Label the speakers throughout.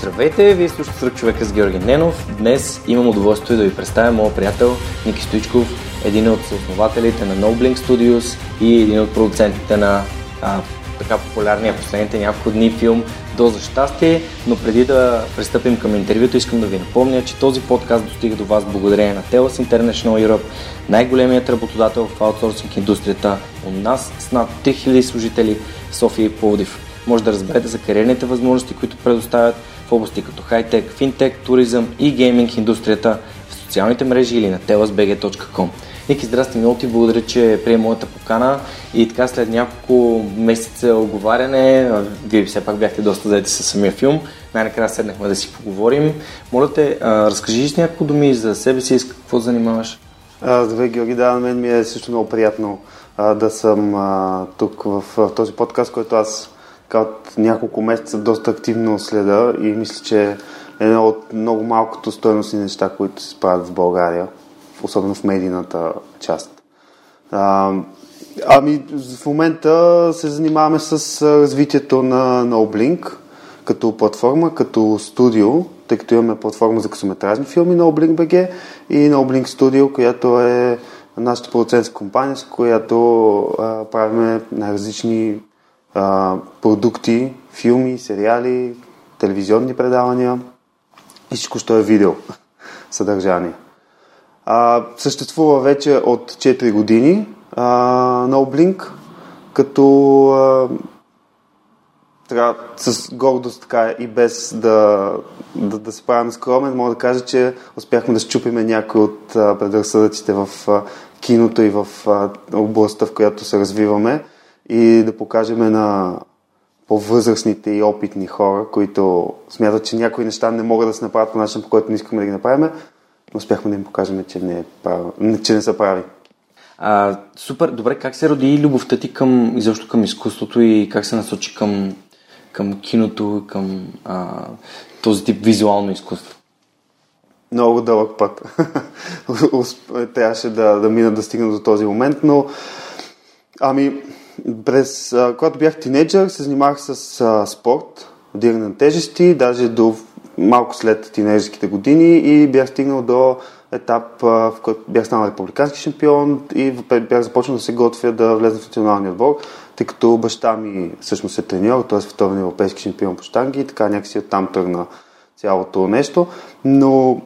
Speaker 1: Здравейте, вие слушате Сръх човека с Георги Ненов. Днес имам удоволствие да ви представя моят приятел Ники Стоичков, един от основателите на NoBlink Studios и един от продуцентите на а, така популярния последните няколко дни филм Доза щастие, но преди да пристъпим към интервюто, искам да ви напомня, че този подкаст достига до вас благодарение на TELUS International Europe, най-големият работодател в аутсорсинг индустрията у нас с над 3000 служители в София и Пловдив. Може да разберете за кариерните възможности, които предоставят в области като хайтек, финтек, туризъм и гейминг индустрията в социалните мрежи или на telasbg.com. Ники, здрасти, много ти благодаря, че приема моята покана и така след няколко месеца оговаряне, вие все пак бяхте доста заети със самия филм, най-накрая седнахме да си поговорим. Моля те, разкажи с няколко думи за себе си и с какво занимаваш.
Speaker 2: Здравей, Георги, да, на мен ми е също много приятно да съм тук в този подкаст, който аз така от няколко месеца доста активно следа и мисля, че е едно от много малкото стоеностни неща, които се правят в България, особено в медийната част. А, ами, в момента се занимаваме с развитието на, на като платформа, като студио, тъй като имаме платформа за късометражни филми на Oblink BG и на Oblink Studio, която е нашата продуцентска компания, с която а, правиме най-различни а, продукти, филми, сериали, телевизионни предавания и всичко, що е видео съдържание. А, съществува вече от 4 години а, NoBlink, като а, така, с гордост така и без да, да, да се правим скромен, мога да кажа, че успяхме да щупиме някои от а, предразсъдъците в а, киното и в а, областта, в която се развиваме и да покажем на по-възрастните и опитни хора, които смятат, че някои неща не могат да се направят по начин, по който не искаме да ги направим, но успяхме да им покажем, че не, е прав... че не са прави.
Speaker 1: А, супер, добре, как се роди любовта ти към, изобщо към изкуството и как се насочи към, към киното, към а, този тип визуално изкуство?
Speaker 2: Много дълъг път. Трябваше да, да мина да стигна до този момент, но ами, през, а, когато бях тинейджър, се занимавах с а, спорт, вдигане на тежести, даже до малко след тинейджерските години и бях стигнал до етап, в който бях станал републикански шампион и бях започнал да се готвя да влезна в националния отбор, тъй като баща ми всъщност е треньор, т.е. световен европейски шампион по штанги и така някакси оттам тръгна цялото нещо. Но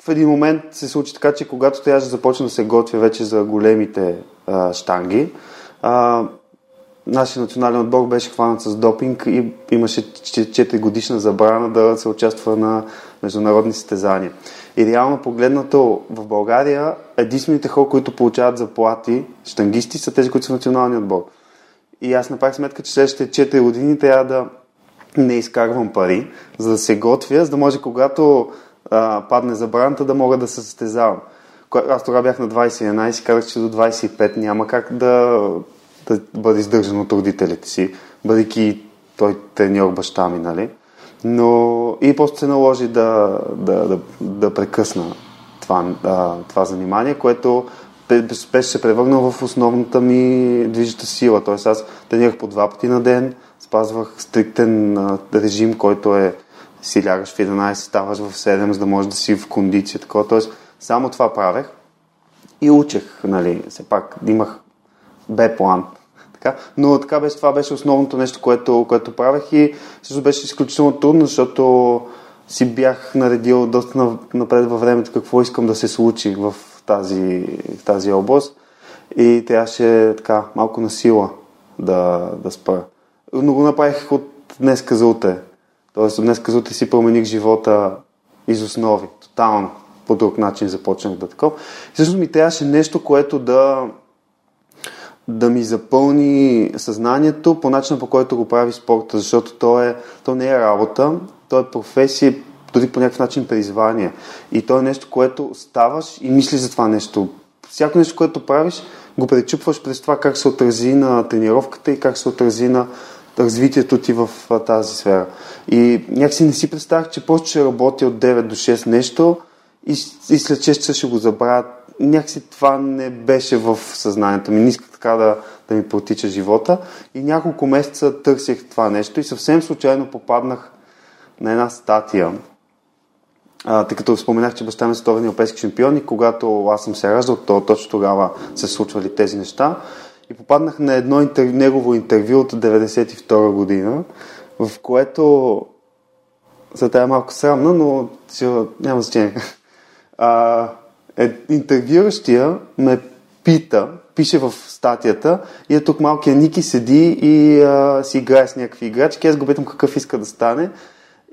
Speaker 2: в един момент се случи така, че когато трябваше да започна да се готвя вече за големите штанги, а, нашия национален отбор беше хванат с допинг и имаше 4 годишна забрана да се участва на международни състезания. И реално погледнато в България единствените хора, които получават заплати, штангисти, са тези, които са в националния отбор. И аз направих сметка, че следващите 4 години трябва да не изкарвам пари, за да се готвя, за да може когато а, падне забраната, да мога да се състезавам. Аз тогава бях на 21 и казах, че до 25 няма как да, да бъде издържан от родителите си, бъдейки той треньор баща ми, нали? Но и просто се наложи да, да, да, да прекъсна това, а, това занимание, което беше се превърнал в основната ми движеща сила. Тоест аз тренирах по два пъти на ден, спазвах стриктен а, режим, който е си лягаш в 11, ставаш в 7, за да можеш да си в кондиция. Такова. Тоест, само това правех и учех, нали, все пак имах Б план. Така. Но така беше, това беше основното нещо, което, което правех и също беше изключително трудно, защото си бях наредил доста напред във времето какво искам да се случи в тази, в тази област и трябваше така малко на сила да, да спра. Но го направих от днес за утре. Тоест от днес за утре си промених живота из основи, тотално по друг начин започнах да такова. Всъщност ми трябваше нещо, което да, да ми запълни съзнанието по начина по който го прави спорта, защото то, е, то не е работа, то е професия, дори по някакъв начин призвание. И то е нещо, което ставаш и мислиш за това нещо. Всяко нещо, което правиш, го пречупваш през това как се отрази на тренировката и как се отрази на развитието ти в тази сфера. И някакси не си представях, че просто ще работя от 9 до 6 нещо и, и след 6 часа ще го забравя. Някакси това не беше в съзнанието ми. Не исках така да, да ми протича живота. И няколко месеца търсих това нещо и съвсем случайно попаднах на една статия, а, тъй като споменах, че баща ми е световен европейски шампион и когато аз съм се раждал, то точно тогава се случвали тези неща. И попаднах на едно интервю, негово интервю от 92 година, в което за тая малко срамна, но няма значение. А, е, интервюращия ме пита, пише в статията и е тук малкия Ники седи и а, си играе с някакви играчки. Аз го питам какъв иска да стане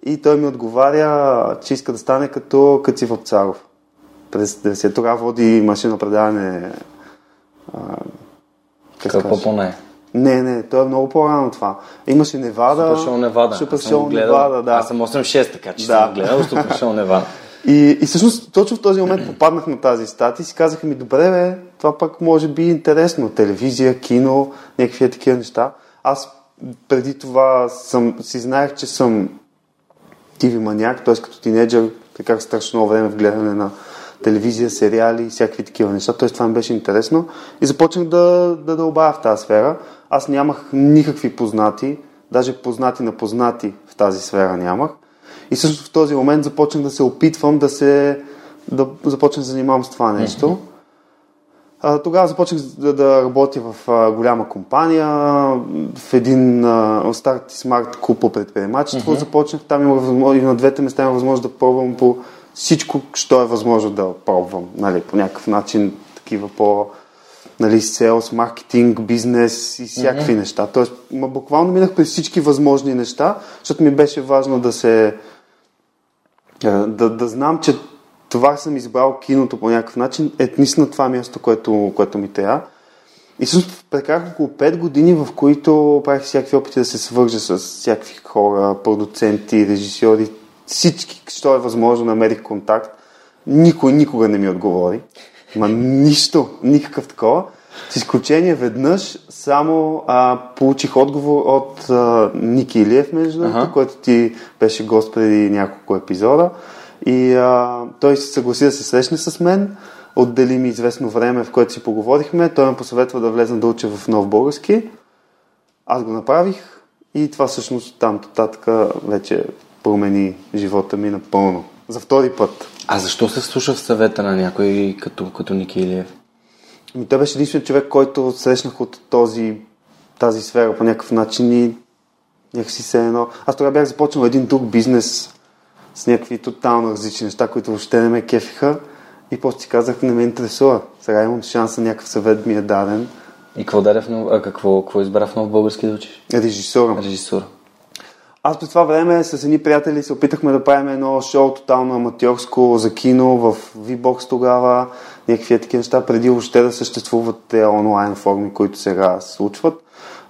Speaker 2: и той ми отговаря, че иска да стане като Каци Вапцаров. През 90 тогава води машина предаване.
Speaker 1: Какво по не?
Speaker 2: Не, не, той е много по-рано това. Имаше Невада.
Speaker 1: Супер шоу Невада.
Speaker 2: Супер шоу Невада, да.
Speaker 1: Аз съм 8-6, така че да. съм гледал Супер шоу Невада.
Speaker 2: И, и всъщност точно в този момент попаднах на тази статия и си казаха ми, добре, бе, това пък може би е интересно. Телевизия, кино, някакви такива неща. Аз преди това съм, си знаех, че съм TV маняк, т.е. като тинейджър, така страшно много време в гледане на телевизия, сериали, всякакви такива неща. Т.е. това ми беше интересно и започнах да, да дълбая в тази сфера. Аз нямах никакви познати, даже познати на познати в тази сфера нямах. И също в този момент започнах да се опитвам да се да започна да занимавам с това нещо. А, тогава започнах да, да работя в а, голяма компания, в един а, старт и смарт клуб по предприемачество. Mm-hmm. Започнах там има възможност, и на двете места има възможност да пробвам по всичко, що е възможно да пробвам, нали, по някакъв начин, такива по нали, селс, маркетинг, бизнес и всякакви mm-hmm. неща. Тоест, буквално минах през всички възможни неща, защото ми беше важно да се да, да знам, че това съм избрал киното по някакъв начин, е наистина това място, което, което ми трябва. И всъщност прекарах около 5 години, в които правих всякакви опити да се свържа с всякакви хора, продуценти, режисьори, всички, що е възможно, намерих контакт. Никой никога не ми отговори. Ма нищо, никакъв такова. С изключение веднъж само а, получих отговор от а, Ники Илиев, между другото, ага. който ти беше гост преди няколко епизода. И а, той се съгласи да се срещне с мен, отдели ми известно време, в което си поговорихме. Той ме посъветва да влезна да уча в нов български. Аз го направих и това всъщност там татък вече промени живота ми напълно. За втори път.
Speaker 1: А защо се слуша в съвета на някой като, като Ники Илиев?
Speaker 2: Ами, той беше единствен човек, който срещнах от този, тази сфера по някакъв начин и някакси се едно. Аз тогава бях започнал един друг бизнес с някакви тотално различни неща, които въобще не ме кефиха. И после си казах, не ме интересува. Сега имам шанса, някакъв съвет ми е даден.
Speaker 1: И какво даде в нов... а, какво, какво избра в нов български да учиш?
Speaker 2: Режисура.
Speaker 1: Режисура.
Speaker 2: Аз през това време с едни приятели се опитахме да правим едно шоу тотално аматьорско за кино в V-Box тогава, някакви такива неща, преди въобще да съществуват те онлайн форми, които сега се случват.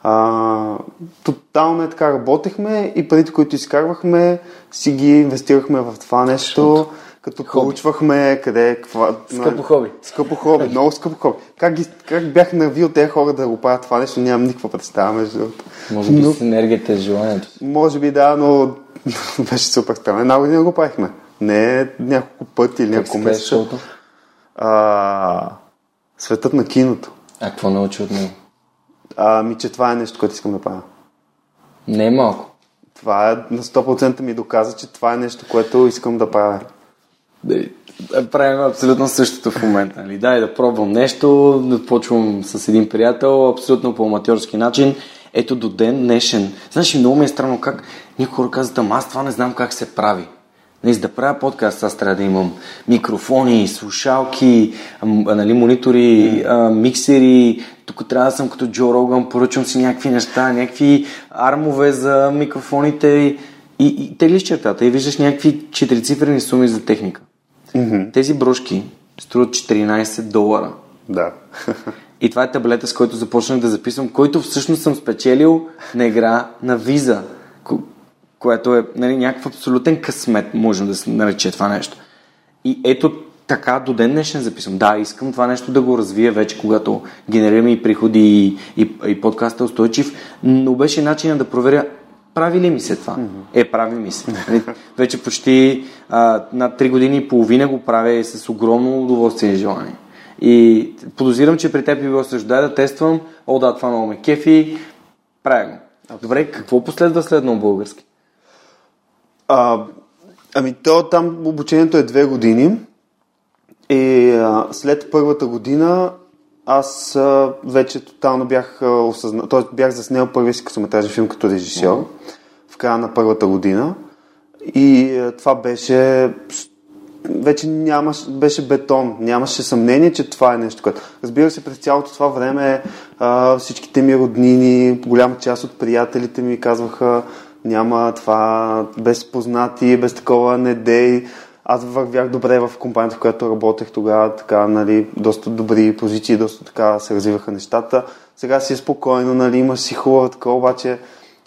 Speaker 2: А, тотално е така работехме и парите, които изкарвахме, си ги инвестирахме в това нещо, като хоби. проучвахме къде, каква...
Speaker 1: Скъпо хоби.
Speaker 2: Скъпо хоби, много скъпо хоби. Как, ги, как бях навил тези хора да го правят това нещо, нямам никаква представа между
Speaker 1: Може би но, с енергията и желанието.
Speaker 2: Може би да, но беше супер странно. Една година го правихме. Не няколко пъти или няколко месеца. Светът на киното.
Speaker 1: А какво научи от него?
Speaker 2: Ами, че това е нещо, което искам да правя.
Speaker 1: Не е малко.
Speaker 2: Това е на 100% ми доказа, че това е нещо, което искам да правя.
Speaker 1: Да, правим абсолютно същото в момента. Нали? Дай да пробвам нещо, да почвам с един приятел, абсолютно по аматьорски начин. Ето до ден днешен. Знаеш, много ми е странно как някои хора казват, ама аз това не знам как се прави. Нали, за да правя подкаст, аз трябва да имам микрофони, слушалки, нали, монитори, а, миксери. Тук трябва да съм като Джо Роган, поръчвам си някакви неща, някакви армове за микрофоните и, и, и теглиш чертата и виждаш някакви четирицифрени суми за техника. Mm-hmm. Тези брошки струват 14 долара.
Speaker 2: Да.
Speaker 1: И това е таблета, с който започнах да записвам, който всъщност съм спечелил на игра на виза което е нали, някакъв абсолютен късмет, можем да се нарече това нещо. И ето така до ден днешен записвам. Да, искам това нещо да го развия вече, когато генерираме и приходи и, и, и подкаста е устойчив, но беше начин да проверя прави ли ми се това? Mm-hmm. Е, прави ми се. Нали? вече почти а, над 3 години и половина го правя с огромно удоволствие и желание. И подозирам, че при теб би било също да, да тествам, о да, това много ме кефи, правя го. Добре, какво последва след на български?
Speaker 2: А, ами то там обучението е две години и а, след първата година аз а, вече тотално бях осъзнал, т.е. бях заснел първия си късометражен филм като режисьор mm-hmm. в края на първата година и а, това беше вече нямаш, беше бетон, нямаше съмнение, че това е нещо, което... Разбира се, през цялото това време а, всичките ми роднини, голяма част от приятелите ми казваха няма това, без познати, без такова не дей. Аз вървях добре в компанията, в която работех тогава, така, нали, доста добри позиции, доста така се развиваха нещата. Сега си е спокойно, нали, имаш си хубава такова, обаче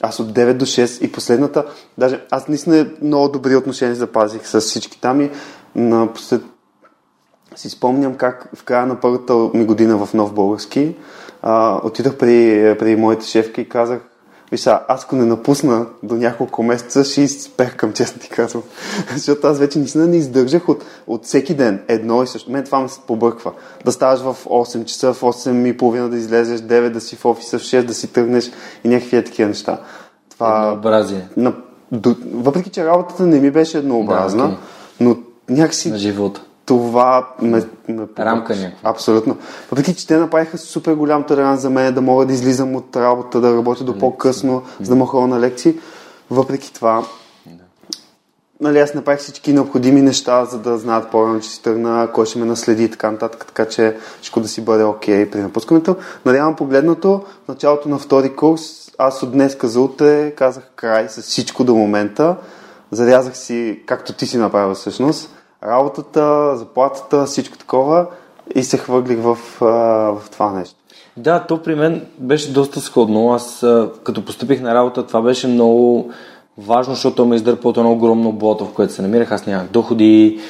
Speaker 2: аз от 9 до 6 и последната, даже аз наистина много добри отношения запазих с всички там и на послед... си спомням как в края на първата ми година в Нов Български а, отидох при, при моите шефки и казах Виж, аз ако не напусна до няколко месеца, ще изпех към честно ти казвам. Защото аз вече наистина не издържах от, от всеки ден едно и също. Мен това ме се побърква. Да ставаш в 8 часа, в 8 и половина да излезеш, 9 да си в офиса, в 6 да си тръгнеш и някакви такива неща.
Speaker 1: Това... Еднообразие.
Speaker 2: На, до, въпреки, че работата не ми беше еднообразна, да, okay. но някакси...
Speaker 1: На живота
Speaker 2: това ме, ме
Speaker 1: Рамка някаква.
Speaker 2: Абсолютно. Въпреки, че те направиха супер голям толеранс за мен, да мога да излизам от работа, да работя до по-късно, за да мога на лекции. Въпреки това, да. нали, аз направих всички необходими неща, за да знаят по-рано, че си тръгна, кой ще ме наследи и така нататък, така че всичко да си бъде окей okay при напускането. Надявам погледнато, в началото на втори курс, аз от днес за утре казах край с всичко до момента. Зарязах си, както ти си направил всъщност, работата, заплатата, всичко такова и се хвърлих в, в това нещо.
Speaker 1: Да, то при мен беше доста сходно. Аз като поступих на работа, това беше много важно, защото ме издърпа от едно огромно блото, в което се намирах. Аз нямах доходи,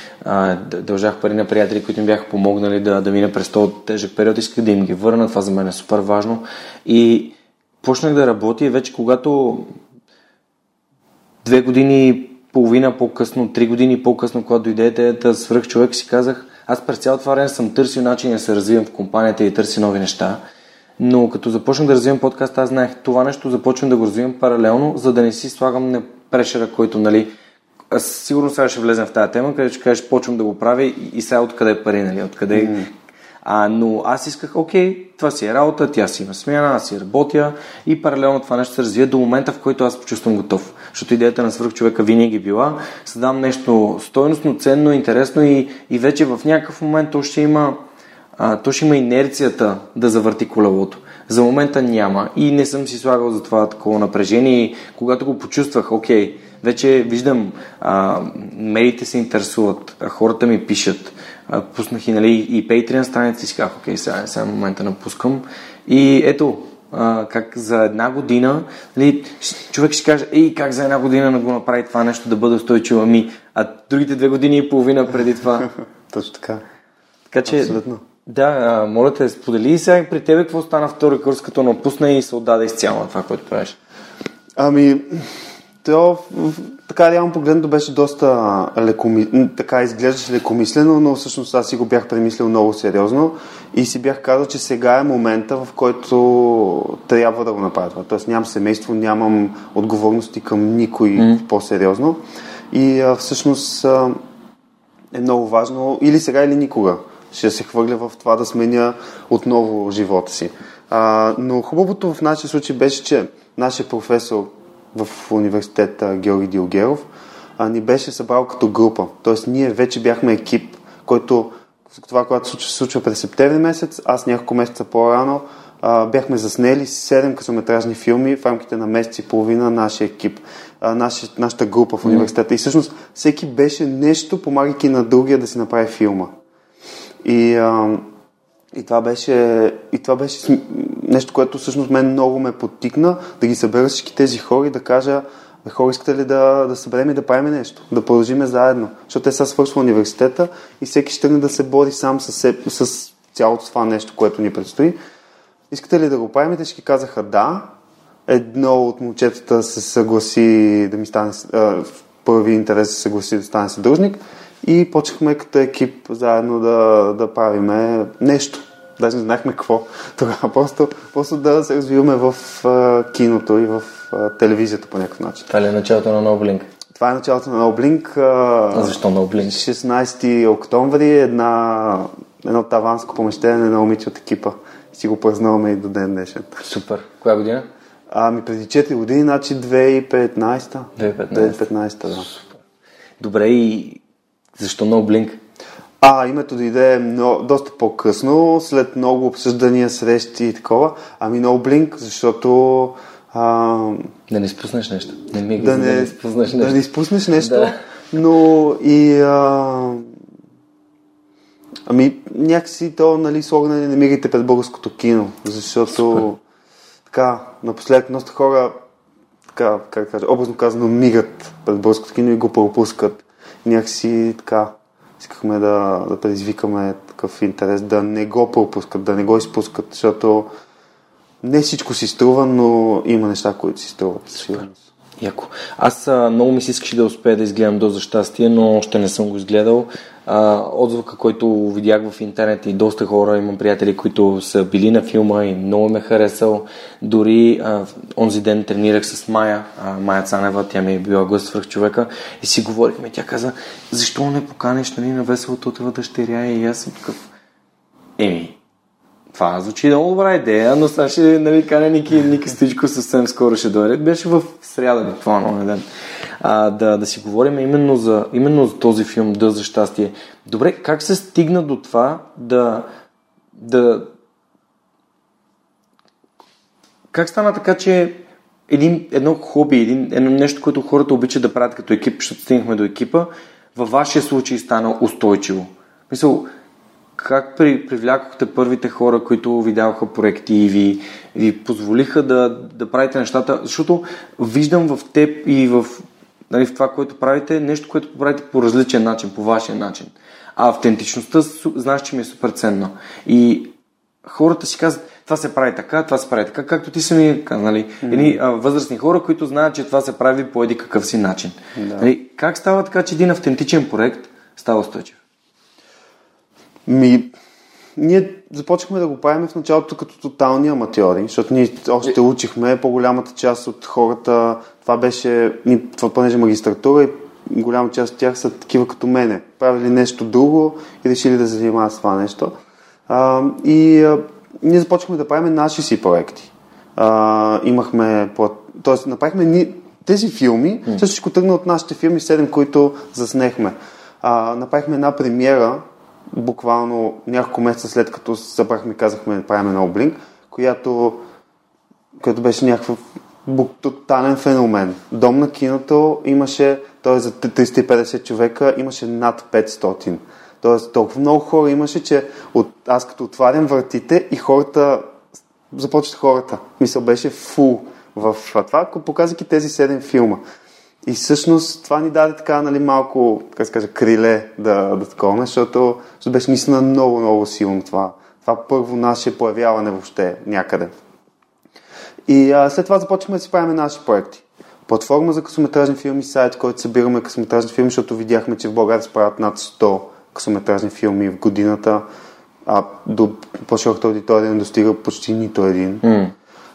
Speaker 1: дължах пари на приятели, които ми бяха помогнали да, да мина през този тежък период. Исках да им ги върна. Това за мен е супер важно. И почнах да работя и вече когато две години половина по-късно, три години по-късно, когато дойде идеята свръх човек, си казах, аз през цялото това време съм търсил начин да се развивам в компанията и търси нови неща. Но като започнах да развивам подкаст, аз знаех това нещо, започвам да го развивам паралелно, за да не си слагам на прешера, който, нали, аз сигурно сега ще влезем в тази тема, където ще кажеш, почвам да го правя и, и сега откъде е пари, нали, откъде, mm. А, но аз исках, окей, това си е работа, тя си има смяна, аз си работя и паралелно това нещо се развие до момента, в който аз почувствам готов. Защото идеята на свърх човека винаги била създам нещо стойностно, ценно, интересно и, и вече в някакъв момент то ще има а, то ще има инерцията да завърти колелото. За момента няма и не съм си слагал за това такова напрежение и когато го почувствах, окей, вече виждам, а, медиите се интересуват, а хората ми пишат, пуснах и, нали, и Patreon страница и си казах, окей, сега, сега момента напускам. И ето, а, как за една година, нали, човек ще каже, ей, как за една година да го направи това нещо да бъде устойчиво, ами, а другите две години и половина преди това.
Speaker 2: Точно така.
Speaker 1: Така че, Абсолютно. да, а, моля те, сподели и сега при тебе какво стана втори курс, като напусна и се отдаде изцяло на това, което правиш.
Speaker 2: Ами, то така реално погледнато беше доста лекоми... така изглеждаше лекомислено, но всъщност аз си го бях премислил много сериозно и си бях казал, че сега е момента, в който трябва да го направя това. Тоест нямам семейство, нямам отговорности към никой mm. по-сериозно и а, всъщност а, е много важно или сега, или никога ще се хвърля в това да сменя отново живота си. А, но хубавото в нашия случай беше, че нашия професор, в университета Георги Диогеров, а, ни беше събрал като група. Тоест ние вече бяхме екип, който това, което се случва през септември месец, аз няколко месеца по-рано а, бяхме заснели 7 късометражни филми в рамките на месец и половина нашия екип, а, наши, нашата група в университета. И всъщност всеки беше нещо, помагайки на другия да си направи филма. И, а, и това беше, и това беше нещо, което всъщност мен много ме подтикна да ги събера всички тези хора и да кажа Бе, хора, искате ли да, да съберем и да правим нещо? Да продължиме заедно? Защото те са свършва университета и всеки ще тръгне да се бори сам с, себ, с цялото това нещо, което ни предстои. Искате ли да го правим? Те ще казаха да. Едно от момчетата се съгласи да ми стане, в първи интерес се съгласи да стане съдружник и почнахме като екип заедно да, да правиме нещо. Даже не знаехме какво. Тогава просто, просто да се развиваме в а, киното и в а, телевизията по някакъв начин.
Speaker 1: Това ли е началото на Ноблинк?
Speaker 2: Това е началото на Ноблинк.
Speaker 1: А защо Ноблинк?
Speaker 2: 16 октомври една, едно таванско помещение на момиче от екипа. Си го празнуваме и до ден днешен.
Speaker 1: Супер. Коя година?
Speaker 2: Ами преди 4 години, значи 2015.
Speaker 1: 2015.
Speaker 2: 2015, да.
Speaker 1: Добре, и защо Ноблинк?
Speaker 2: А, името дойде много, доста по-късно, след много обсъждания, срещи и такова. Ами No Blink, защото... А,
Speaker 1: да не изпуснеш нещо. Не ми
Speaker 2: да,
Speaker 1: не, да не изпуснеш нещо.
Speaker 2: Да не изпуснеш нещо, да. но и... А, ами, някакси то, нали, слогане не мигайте пред българското кино, защото Супер. така, напоследък доста хора така, как кажа, образно казано, мигат пред българското кино и го пропускат. Някакси така, искахме да, да предизвикаме такъв интерес, да не го пропускат, да не го изпускат, защото не всичко си струва, но има неща, които си струват. Сигурност.
Speaker 1: Яко. Аз а, много ми се искаше да успея да изгледам до за щастие, но още не съм го изгледал. Отзвука, който видях в интернет и доста хора, имам приятели, които са били на филма и много ме харесал. Дори а, онзи ден тренирах с Майя, а, Майя Цанева, тя ми е била гост свърх човека и си говорихме. Тя каза, защо не поканеш нали, на веселото от дъщеря и аз съм такъв. Еми, това звучи много добра идея, но сега ще нали, каня Ники, Ники Стичко съвсем скоро ще дойде. Беше в сряда, буквално ден. А, да, да си говорим именно за, именно за този филм Да за щастие. Добре, как се стигна до това да, да как стана така, че един, едно хоби, един, едно нещо, което хората обичат да правят като екип, защото стигнахме до екипа, във вашия случай стана устойчиво? Мисъл, как при, привлякохте първите хора, които ви даваха проекти и ви, ви позволиха да, да правите нещата? Защото виждам в теб и в, нали, в това, което правите, нещо, което правите по различен начин, по вашия начин. А автентичността, знаеш, че ми е супер ценна. И хората си казват, това се прави така, това се прави така, както ти сами нали? Mm-hmm. Едни а, възрастни хора, които знаят, че това се прави по един какъв си начин. Да. Нали? Как става така, че един автентичен проект става устойчив?
Speaker 2: Ми, ние започнахме да го правим в началото като тотални аматьори, защото ние още учихме, по-голямата част от хората, това беше, това понеже магистратура и голяма част от тях са такива като мене. Правили нещо друго и решили да занимават с това нещо. А, и а, ние започнахме да правим наши си проекти. А, имахме, т.е. направихме ни, тези филми, mm. всичко тръгна от нашите филми, 7, които заснехме. А, направихме една премиера буквално няколко месеца след като събрахме, казахме да правим на Облинк, която, която беше някакъв тотален феномен. Дом на киното имаше, т.е. за 350 човека имаше над 500. Тоест толкова много хора имаше, че от, аз като отварям вратите и хората, започват хората. Мисъл беше фул в това, показвайки тези 7 филма. И всъщност това ни даде така, нали, малко, как се каже, криле да, да такова, защото, защото беше наистина много, много силно това. Това първо наше появяване въобще някъде. И а, след това започваме да си правим наши проекти. Платформа за късометражни филми, сайт, който събираме късометражни филми, защото видяхме, че в България се правят над 100 късометражни филми в годината, а до по-широката аудитория не достига почти нито един. Mm.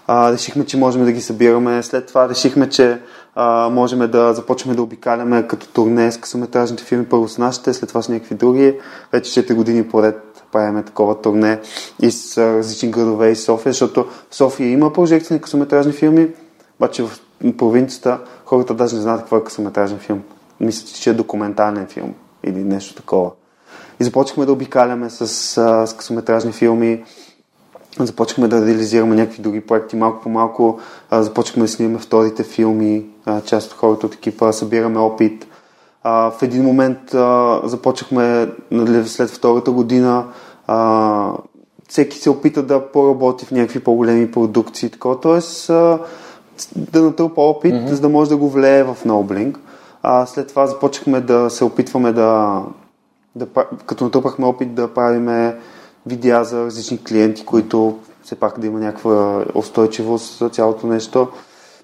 Speaker 2: А, решихме, че можем да ги събираме. След това решихме, че а, можем да започваме да обикаляме като турне с късометражните филми, първо с нашите, след това с някакви други. Вече 4 години поред правиме такова турне и с различни градове и София, защото в София има прожекции на късометражни филми, обаче в провинцията хората даже не знаят какво е късометражен филм. Мислят, че е документален филм или нещо такова. И започнахме да обикаляме с, с късометражни филми започнахме да реализираме някакви други проекти. Малко по малко а, започнахме да снимаме вторите филми, а, част от хората от екипа, събираме опит. А, в един момент а, започнахме нали, след втората година а, всеки се опита да поработи в някакви по-големи продукции. Такова. Тоест, а, да натрупа опит, mm-hmm. за да може да го влее в NoBlink. А след това започнахме да се опитваме да, да като натрупахме опит да правиме видеа за различни клиенти, които все пак да има някаква устойчивост за цялото нещо.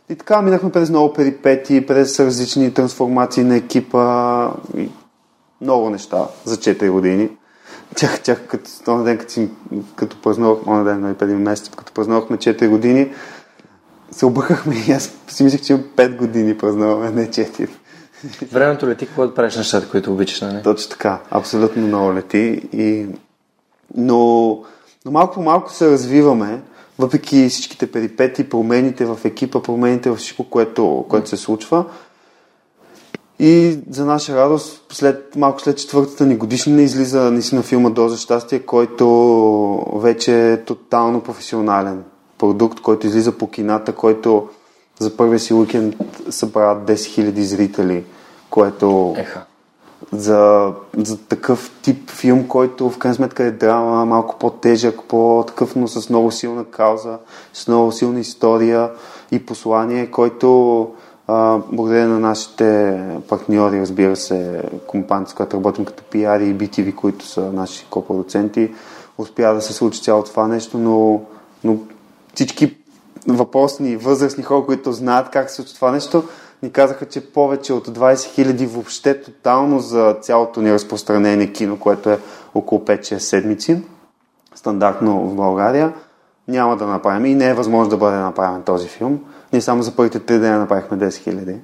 Speaker 2: И така минахме през много перипети, през различни трансформации на екипа и много неща за 4 години. Тях, тях като този ден, като, си, като празнувах, този ден, нали, преди месец, като празнувахме 4 години, се объркахме и аз си мислех, че 5 години празнуваме, не 4.
Speaker 1: Времето лети, когато правиш нещата, които обичаш, нали?
Speaker 2: Точно така, абсолютно много лети. И... Но, но малко по малко се развиваме, въпреки всичките перипети, промените в екипа, промените в всичко, което, което се случва. И за наша радост, след, малко след четвъртата ни годишнина излиза наистина филма Доза щастие, който вече е тотално професионален продукт, който излиза по кината, който за първия си уикенд събра 10 000 зрители, което
Speaker 1: Еха.
Speaker 2: За, за такъв тип филм, който в крайна сметка е драма, малко по-тежък, по-такъв, но с много силна кауза, с много силна история и послание, който а, благодарение на нашите партньори, разбира се, компании, с които работим като PR и BTV, които са наши копродуценти, успя да се случи цялото това нещо, но, но всички въпросни, възрастни хора, които знаят как се случва това нещо, ни казаха, че повече от 20 000 въобще тотално за цялото ни разпространение кино, което е около 5-6 седмици, стандартно в България, няма да направим и не е възможно да бъде направен този филм. Ние само за първите 3 дена направихме 10 000.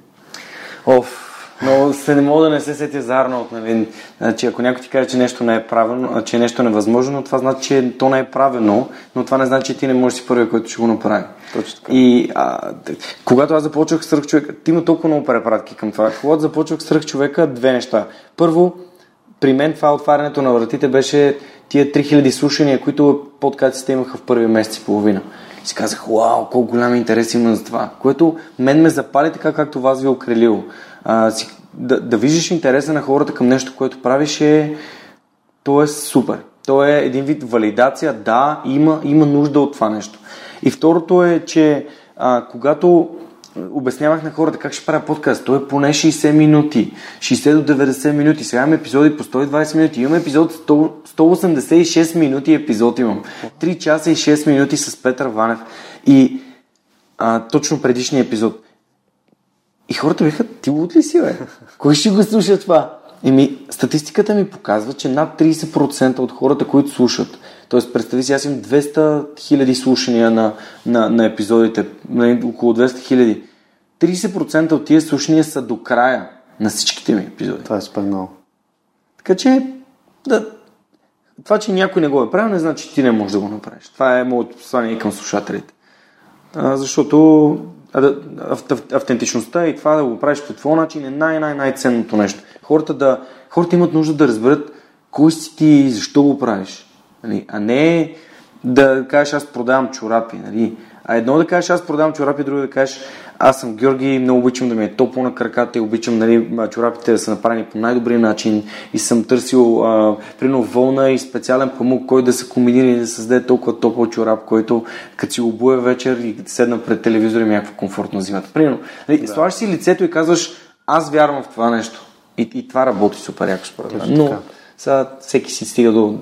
Speaker 1: Оф, но се не мога да не се сетя за Арнолд. Нали? Значи, ако някой ти каже, че нещо не е правилно, че нещо е невъзможно, това значи, че то не е правилно, но това не значи, че ти не можеш си първият, който ще го направи.
Speaker 2: Точно така.
Speaker 1: И а, когато аз започвах свръх човека, ти има толкова много препратки към това. Когато започвах свръх човека, две неща. Първо, при мен това отварянето на вратите беше тия 3000 слушания, които подкастите имаха в първия месец и половина. И си казах, вау, колко голям интерес има за това, което мен ме запали така, както вас ви е окрелило а, си, да, да виждаш интереса на хората към нещо, което правиш е, то е супер. То е един вид валидация, да, има, има нужда от това нещо. И второто е, че а, когато обяснявах на хората как ще правя подкаст, то е поне 60 минути, 60 до 90 минути. Сега имаме епизоди по 120 минути, имаме епизод 100, 186 минути епизод имам. 3 часа и 6 минути с Петър Ванев. И а, точно предишния епизод. И хората биха, ти луд ли си, бе? Кой ще го слуша това? Еми, статистиката ми показва, че над 30% от хората, които слушат, т.е. представи си, аз имам 200 хиляди слушания на, на, на епизодите, на около 200 хиляди. 30% от тия слушания са до края на всичките ми епизоди.
Speaker 2: Това е супер много.
Speaker 1: Така че, да, това, че някой не го е правил, не значи, че ти не можеш да го направиш. Това е моето послание към слушателите. А, защото автентичността и това да го правиш по твой начин е най-най-най-ценното нещо. Хората, да, хората имат нужда да разберат кой си ти и защо го правиш. Нали? А не да кажеш аз продавам чорапи. Нали? А едно да кажеш аз продавам чорапи, друго да кажеш аз съм Георги, много обичам да ми е топло на краката и обичам нали, чорапите да са направени по най-добрия начин и съм търсил а, примерно вълна и специален памук, който да се комбинира и да създаде толкова топъл чорап, който като си обуе вечер и седна пред телевизора и някаква комфортна зимата. Примерно, нали, да. слагаш си лицето и казваш аз вярвам в това нещо. И, и това работи супер яко според мен. Но сега всеки си стига до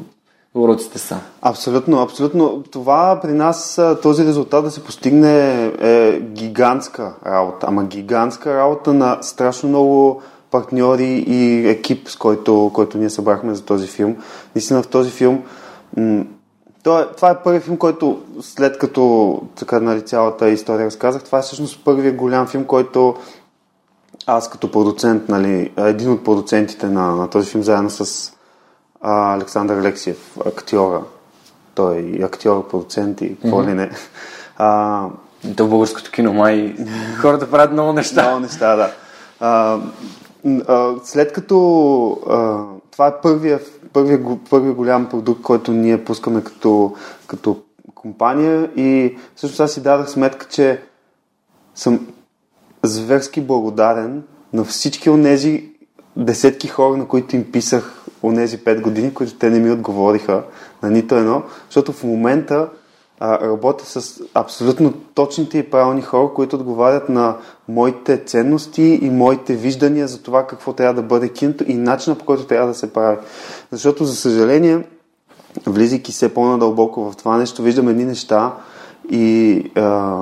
Speaker 1: уроците са.
Speaker 2: Абсолютно, абсолютно. Това при нас, този резултат да се постигне е гигантска работа. Ама гигантска работа на страшно много партньори и екип, с който, който ние събрахме за този филм. Наистина в този филм м- е, това е първият филм, който след като така, нали, цялата история разказах, това е всъщност първият голям филм, който аз като продуцент, нали, един от продуцентите на, на този филм, заедно с а, Александър Алексиев, актьора. Той е актьор, продуцент и какво mm-hmm. ли не. А,
Speaker 1: в българското кино май хората правят много неща.
Speaker 2: Много неща, да. А, а, след като а, това е първия, първия, първия голям продукт, който ние пускаме като, като компания и също аз си дадах сметка, че съм зверски благодарен на всички от тези десетки хора, на които им писах онези 5 години, които те не ми отговориха на нито едно, защото в момента а, работя с абсолютно точните и правилни хора, които отговарят на моите ценности и моите виждания за това какво трябва да бъде киното и начина по който трябва да се прави. Защото, за съжаление, влизайки все по-надълбоко в това нещо, виждам едни неща и а,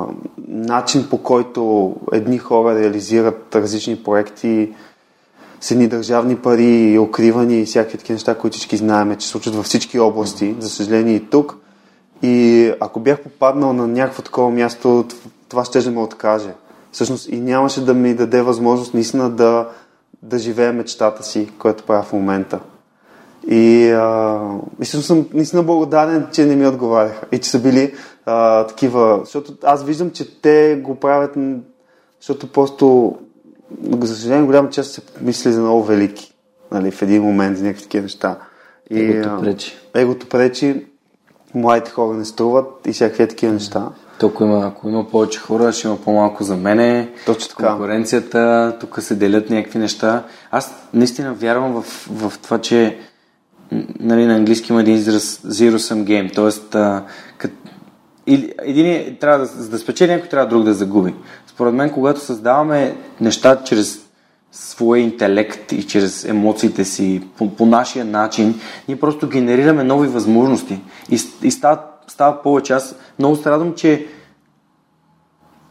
Speaker 2: начин по който едни хора реализират различни проекти с едни държавни пари, укривани и всякакви такива неща, които всички знаем, че случват във всички области, за съжаление и тук. И ако бях попаднал на някакво такова място, това ще ме откаже. Всъщност и нямаше да ми даде възможност наистина да, да живея мечтата си, която правя в момента. И, а, и съм наистина благодарен, че не ми отговаряха и че са били а, такива, защото аз виждам, че те го правят, защото просто, за съжаление, голяма част се мисли за много велики, нали, в един момент, за някакви такива неща.
Speaker 1: И, егото пречи.
Speaker 2: Егото пречи, младите хора не струват и всякакви такива неща.
Speaker 1: Тук има, ако има повече хора, ще има по-малко за мене.
Speaker 2: Точно така.
Speaker 1: Конкуренцията, тук се делят някакви неща. Аз наистина вярвам в, в това, че нали, на английски има един израз zero sum game, т.е. Кът, или, един е, трябва да, за да спечели някой, трябва друг да загуби. Според мен, когато създаваме неща чрез своя интелект и чрез емоциите си по, по нашия начин, ние просто генерираме нови възможности и, и става, става повече. Аз много се радвам, че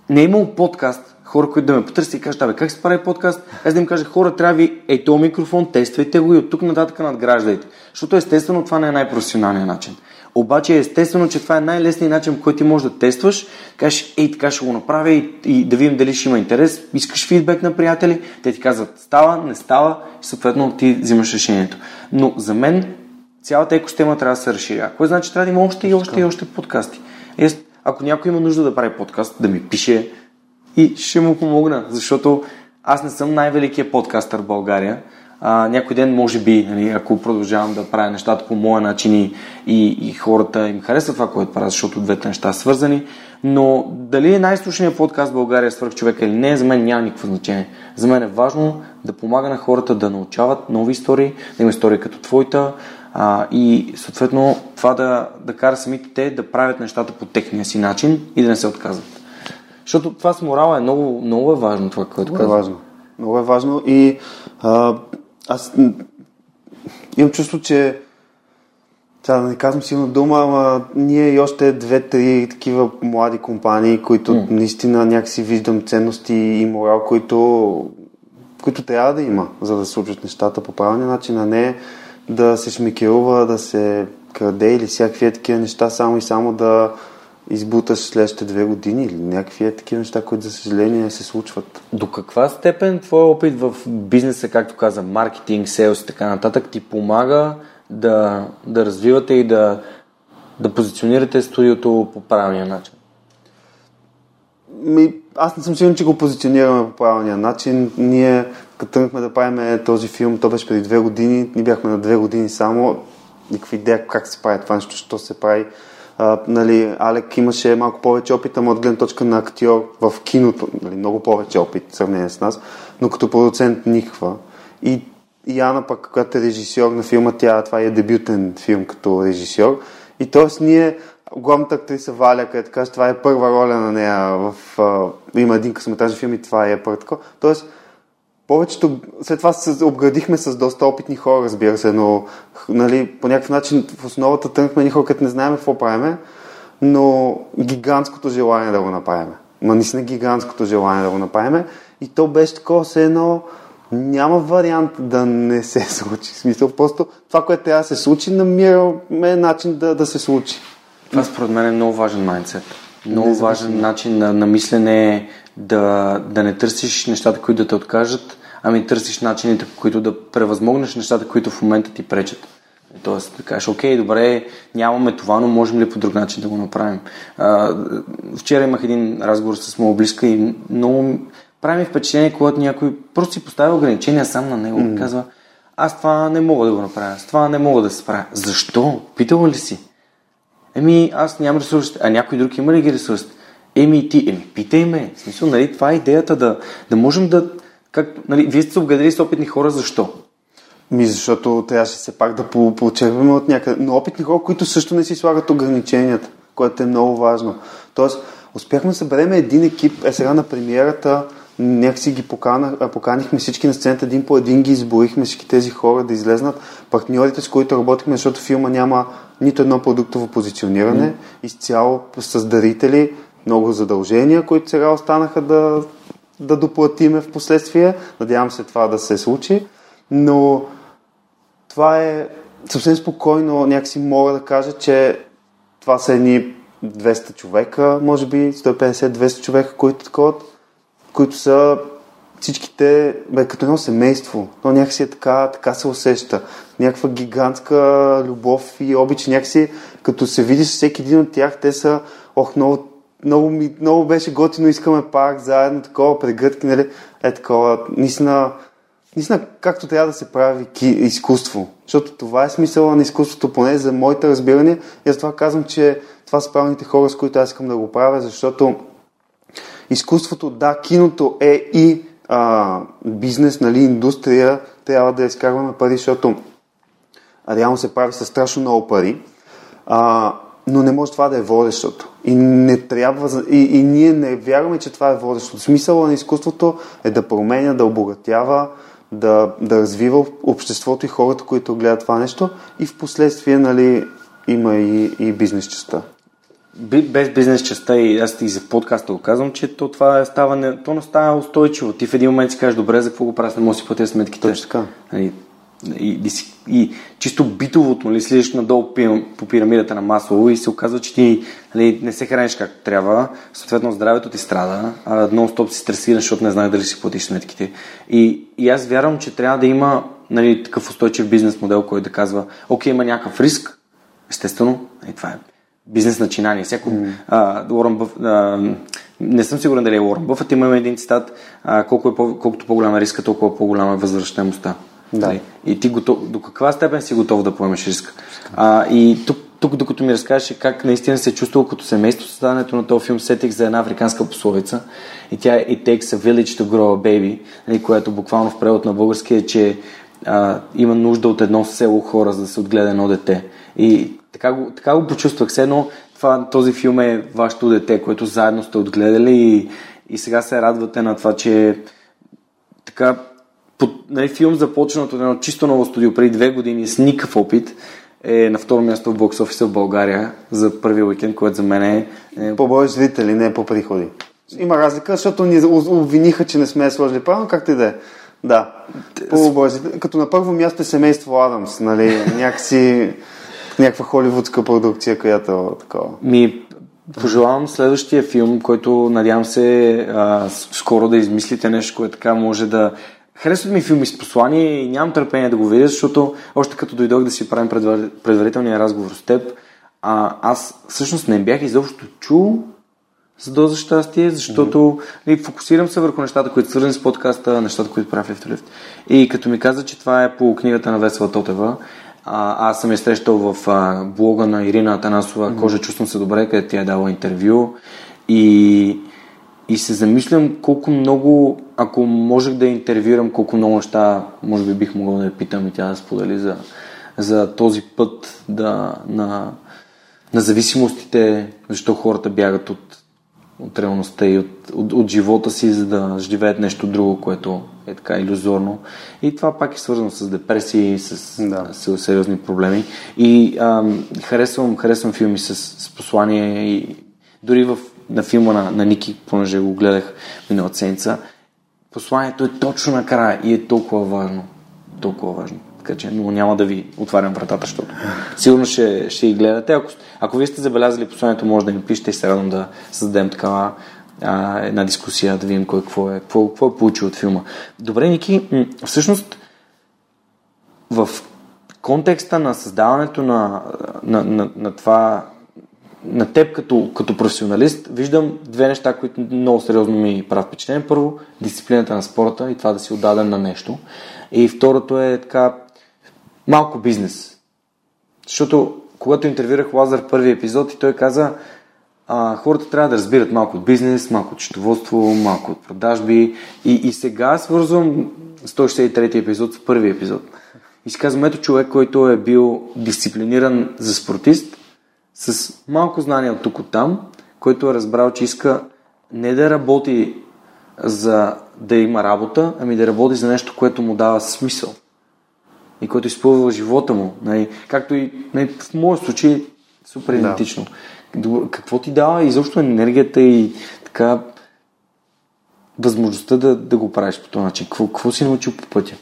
Speaker 1: не е имал подкаст, хора, които да ме потърсят и кажат, абе, как се прави подкаст? Аз да им кажа, хора, трябва ви, ей, този микрофон, тествайте го и от тук нататък надграждайте. Защото естествено това не е най-професионалният начин. Обаче естествено, че това е най-лесният начин, който ти можеш да тестваш. Кажеш, ей, така ще го направя и, и да видим дали ще има интерес. Искаш фидбек на приятели, те ти казват, става, не става и съответно ти взимаш решението. Но за мен цялата екосистема трябва да се разширя. Кое значи трябва да има още и още и още подкасти. Ест, ако някой има нужда да прави подкаст, да ми пише и ще му помогна, защото аз не съм най-великият подкастър в България, а, някой ден, може би, нали, ако продължавам да правя нещата по моя начин и, и, и хората им харесват това, което правя, защото двете неща са свързани, но дали е най-слушният подкаст в България свърх човека или не, за мен няма никакво значение. За мен е важно да помага на хората да научават нови истории, да има истории като твоята а, и съответно това да, да кара самите те да правят нещата по техния си начин и да не се отказват. Защото това с морала е много, много е важно, това, което
Speaker 2: много е важно. Много е важно и а, аз имам чувство, че сега да не казвам силна дума, ама ние и още две-три такива млади компании, които mm. наистина някакси виждам ценности и морал, които, които трябва да има, за да случат нещата по правилния начин, а не да се шмикерува, да се краде или всякакви такива неща, само и само да избуташ следващите две години или някакви е такива неща, които за съжаление се случват.
Speaker 1: До каква степен твой опит в бизнеса, както каза, маркетинг, селс и така нататък, ти помага да, да развивате и да, да позиционирате студиото по правилния начин?
Speaker 2: Ми, аз не съм сигурен, че го позиционираме по правилния начин. Ние, като тръгнахме да правим този филм, то беше преди две години, ние бяхме на две години само, никаква идея как се прави това нещо, що се прави нали, Алек имаше малко повече опит, ама от гледна точка на актьор в киното, нали, много повече опит в сравнение с нас, но като продуцент никаква. И, и пък, която е режисьор на филма, тя, това е дебютен филм като режисьор. И т.е. ние, главната актриса Валя, където каже, това е първа роля на нея в... А, има един късометражен филм и това е първо. Тоест, повечето, след това се обградихме с доста опитни хора, разбира се, но нали, по някакъв начин в основата тънахме ни хора, като не знаем какво правиме, но гигантското желание да го направим. Ма наистина гигантското желание да го направим. И то беше такова, все едно няма вариант да не се случи. В смисъл, просто това, което трябва да се случи, намираме начин да, да се случи.
Speaker 1: Това според мен е много важен майндсет. Много важен начин на, на мислене да, да не търсиш нещата, които да те откажат, ами търсиш начините, по които да превъзмогнеш нещата, които в момента ти пречат. Тоест да кажеш, окей, добре, нямаме това, но можем ли по друг начин да го направим? А, вчера имах един разговор с моя близка и много прави ми впечатление, когато някой просто си поставя ограничения сам на него mm. казва, аз това не мога да го направя, с това не мога да се справя. Защо? Питала ли си? Еми, аз нямам ресурсите. А някой друг има ли ги ресурсите? Еми, ти, еми, питай ме. В смисъл, нали, това е идеята да, да можем да как, нали, вие сте се обградили с опитни хора, защо?
Speaker 2: Ми, защото трябваше се пак да почерпим от някъде. Но опитни хора, които също не си слагат ограниченията. което е много важно. Тоест, успяхме да съберем един екип, е сега на премиерата, някакси ги покана, поканихме всички на сцената, един по един ги изборихме всички тези хора да излезнат. Партньорите, с които работихме, защото филма няма нито едно продуктово позициониране, mm. изцяло с дарители, много задължения, които сега останаха да, да доплатиме в последствие. Надявам се това да се случи. Но това е съвсем спокойно, някакси мога да кажа, че това са едни 200 човека, може би 150-200 човека, които такова, които са всичките, бе, като едно семейство. Но някакси е така, така се усеща. Някаква гигантска любов и обич. Някакси, като се видиш всеки един от тях, те са, ох, много, много, ми, много беше готино, искаме пак заедно, такова, прегръдки, нали? Е такова, наистина, наистина както трябва да се прави ки, изкуство. Защото това е смисъла на изкуството, поне за моите разбирания. И аз това казвам, че това са правилните хора, с които аз искам да го правя, защото изкуството, да, киното е и а, бизнес, нали, индустрия, трябва да изкарваме пари, защото реално се прави със страшно много пари, а, но не може това да е водещото. И не трябва, и, и ние не вярваме, че това е водещото. Смисъла на изкуството е да променя, да обогатява, да, да развива обществото и хората, които гледат това нещо и в последствие нали, има и, и бизнес частта
Speaker 1: без бизнес частта и аз и за подкаста го казвам, че то това е става, не, то не става устойчиво. Ти в един момент си кажеш, добре, за какво го правя, не мога да си платя сметките.
Speaker 2: Точно така.
Speaker 1: И, и, и, и чисто битовото, нали, слизаш надолу по пирамидата на масло и се оказва, че ти нали, не се храниш както трябва, съответно здравето ти страда, а нон-стоп си стресираш, защото не знаеш дали си платиш сметките. И, и аз вярвам, че трябва да има нали, такъв устойчив бизнес модел, който да казва, окей, има някакъв риск, естествено, нали, това е бизнес начинание. Всяко, mm. Уорън Бъф, а, не съм сигурен дали е Уорън Бъфът, имаме един цитат, а, колко е по, колкото по-голяма е риска, толкова по-голяма е възвръщаемостта. Да. Нали? И ти готов, до каква степен си готов да поемеш риска? А, и тук, тук, докато ми разкажеш как наистина се е чувствал като семейство създаването на този филм, сетих за една африканска пословица и тя е It takes a village to grow a baby, нали, което буквално в превод на български е, че а, има нужда от едно село хора, за да се отгледа едно дете. И така го, така го почувствах. Все едно това, този филм е вашето дете, което заедно сте отгледали и, и сега се радвате на това, че така под, нали, филм започна от едно чисто ново студио преди две години с никакъв опит е на второ място в бокс офиса в България за първия уикенд, което за мен е...
Speaker 2: е... По брой зрители, не по приходи. Има разлика, защото ни обвиниха, че не сме сложили правилно, както и да е. Да. По Като на първо място е семейство Адамс, нали? Някакси някаква холивудска продукция, която е такова.
Speaker 1: Ми, пожелавам следващия филм, който надявам се а, скоро да измислите нещо, което така може да... Харесват ми филми с послание и нямам търпение да го видя, защото още като дойдох да си правим предвар... предварителния разговор с теб, а, аз всъщност не бях изобщо чул за доза щастие, защото mm-hmm. фокусирам се върху нещата, които свързани с подкаста, нещата, които правя в Лифт Лифт. И като ми каза, че това е по книгата на Весела Тотева, а, аз съм я срещал в а, блога на Ирина Атанасова, mm-hmm. Кожа чувствам се добре, където тя е дала интервю. И, и се замислям колко много, ако можех да интервюрам, колко много неща, може би бих могъл да я питам и тя да сподели за, за този път да, на, на зависимостите, защо хората бягат от от реалността и от, от, от живота си, за да живеят нещо друго, което е така иллюзорно. И това пак е свързано с депресии, с, да. с сериозни проблеми. И ам, харесвам, харесвам филми с, с послание и дори в, на филма на, на Ники, понеже го гледах миналата седмица, посланието е точно накрая и е толкова важно. Толкова важно. Така че, но няма да ви отварям вратата, защото сигурно ще, ще ги гледате. Ако, ако вие сте забелязали посланието, може да ми пишете и се радвам да създадем такава а, една дискусия, да видим кой какво е, какво, какво е получил от филма. Добре, Ники, всъщност в контекста на създаването на, на, на, на това на теб като, като професионалист виждам две неща, които много сериозно ми правят впечатление. Първо, дисциплината на спорта и това да си отдаден на нещо. И второто е така малко бизнес. Защото когато интервюрах Лазар първи епизод и той каза, а, хората трябва да разбират малко от бизнес, малко от счетоводство, малко от продажби. И, и сега свързвам 163 епизод с първи епизод. И си казвам, ето човек, който е бил дисциплиниран за спортист, с малко знание от тук от там, който е разбрал, че иска не да работи за да има работа, ами да работи за нещо, което му дава смисъл и което изпълва живота му. Нали? Както и нали, в моят случай супер идентично. Да. Какво ти дава изобщо енергията и така възможността да, да го правиш по този начин? Какво, какво си научил по пътя?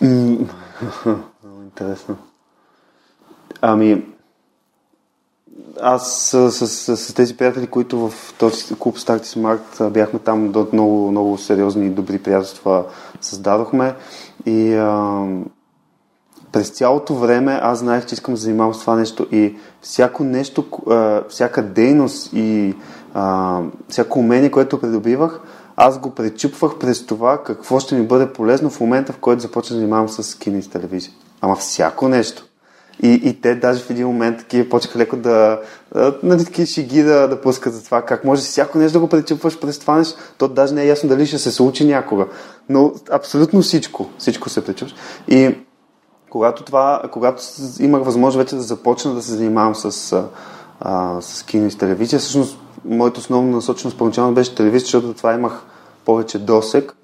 Speaker 2: Много интересно. Ами, аз с, с, с, с тези приятели, които в този клуб Starty Smart бяхме там до много, много сериозни и добри приятелства създадохме и а, през цялото време аз знаех, че искам да занимавам с това нещо и всяко нещо, а, всяка дейност и а, всяко умение, което придобивах, аз го пречупвах през това какво ще ми бъде полезно в момента, в който започна да занимавам с кино и с телевизия. Ама всяко нещо. И, и те даже в един момент такива почнаха леко да, нали, такива шиги да, да пускат за това, как може всяко нещо да го пречупваш през това нещо, то даже не е ясно дали ще се случи някога. Но абсолютно всичко, всичко се пречупваш. И когато това, когато имах възможност вече да започна да се занимавам с, а, с кино и с телевизия, всъщност моето основно насоченост първоначално беше телевизия, защото това имах повече досек,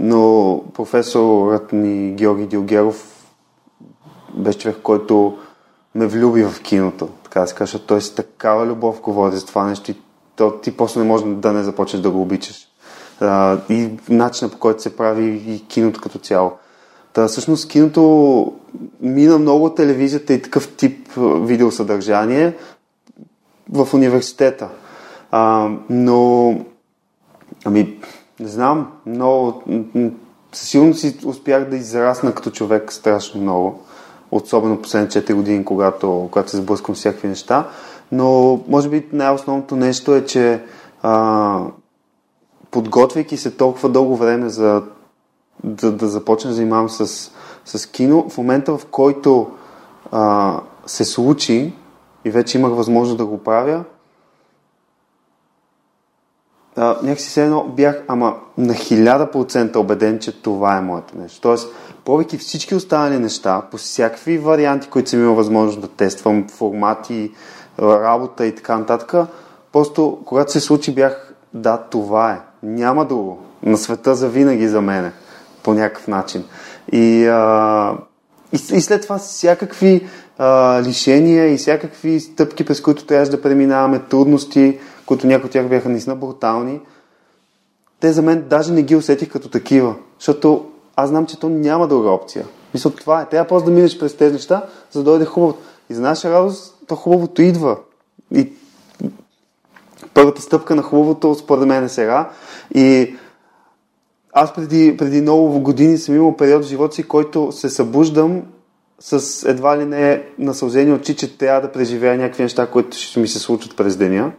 Speaker 2: но професорът ни Георги Дилгеров беше човек, който ме влюби в киното, така да се каже, той с такава любов говори за това нещо и то, ти после не може да не започнеш да го обичаш. А, и начина по който се прави и киното като цяло. Та, всъщност киното мина много от телевизията и такъв тип видеосъдържание в университета. А, но, ами, не знам, но със сигурност си успях да израсна като човек страшно много особено последните 4 години, когато, когато се сблъсквам всякакви неща. Но, може би, най-основното нещо е, че а, подготвяйки се толкова дълго време за да, да започна да занимавам с, с кино, в момента в който а, се случи и вече имах възможност да го правя, а, някакси все едно бях, ама на хиляда процента убеден, че това е моето нещо. Тоест, пробвайки всички останали неща, по всякакви варианти, които съм имал възможност да тествам, формати, работа и така нататък, просто когато се случи бях, да, това е. Няма друго. На света за винаги за мене. По някакъв начин. И, а, и, и след това всякакви а, лишения и всякакви стъпки, през които трябваше да преминаваме, трудности, които някои от тях бяха наистина брутални, те за мен даже не ги усетих като такива. Защото аз знам, че то няма друга опция. Мисля, това е. Трябва просто да минеш през тези неща, за да дойде хубавото. И за наша радост, то хубавото идва. И първата стъпка на хубавото, според мен е сега. И аз преди, преди много години съм имал период в живота си, който се събуждам с едва ли не насълзени очи, че трябва да преживея някакви неща, които ще ми се случат през деня.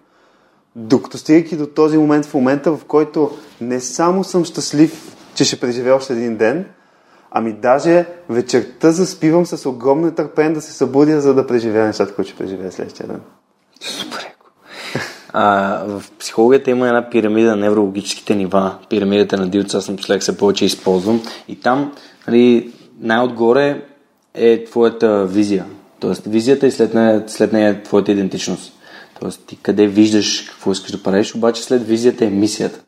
Speaker 2: Докато стигайки до този момент, в момента в който не само съм щастлив, че ще преживея още един ден, ами даже вечерта заспивам с огромно търпение да се събудя, за да преживея нещата, които ще преживея следващия ден.
Speaker 1: Супер. А, в психологията има една пирамида на неврологическите нива. Пирамидата на Дилца, аз човек се повече използвам. И там нали, най-отгоре е твоята визия. Тоест визията и след нея, след нея е твоята идентичност. Тоест ти къде виждаш какво искаш да правиш, обаче след визията е мисията.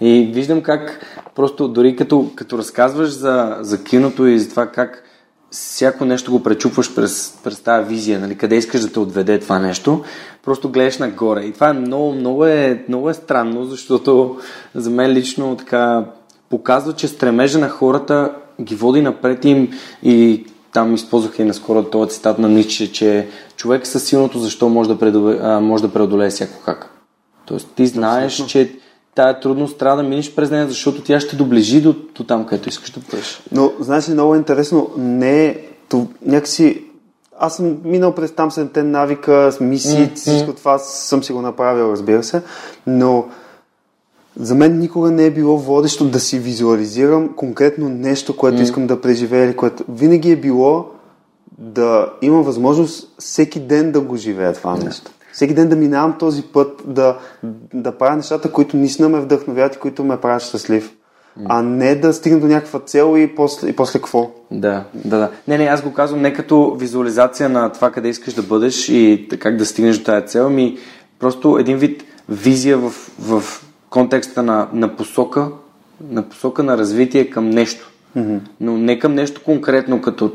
Speaker 1: И виждам как просто дори като, като разказваш за, за киното и за това как всяко нещо го пречупваш през, през тази визия, нали, къде искаш да те отведе това нещо, просто гледаш нагоре. И това е много, много е, много е странно, защото за мен лично така показва, че стремежа на хората ги води напред им и там използвах и наскоро този цитат на Ниче, че човек със силното защо може да, преодолее, може да преодолее всяко как. Тоест ти знаеш, Абсолютно. че тая трудност трябва да минеш през нея, защото тя ще доближи до, до там, където искаш да бъдеш.
Speaker 2: Но, знаеш ли, много е интересно, не е то, някакси аз съм минал през там седемте навика, с мисии, mm-hmm. всичко това съм си го направил, разбира се, но за мен никога не е било водещо да си визуализирам конкретно нещо, което mm. искам да преживея или което винаги е било да имам възможност всеки ден да го живея това нещо. Всеки ден да минавам този път, да, да правя нещата, които наистина ме вдъхновяват и които ме правят щастлив. А не да стигна до някаква цел и после, и после какво?
Speaker 1: Да, да, да. Не, не, аз го казвам не като визуализация на това къде искаш да бъдеш и как да стигнеш до тази цел, ми просто един вид визия в, в контекста на, на посока, на посока на развитие към нещо. Mm-hmm. Но не към нещо конкретно като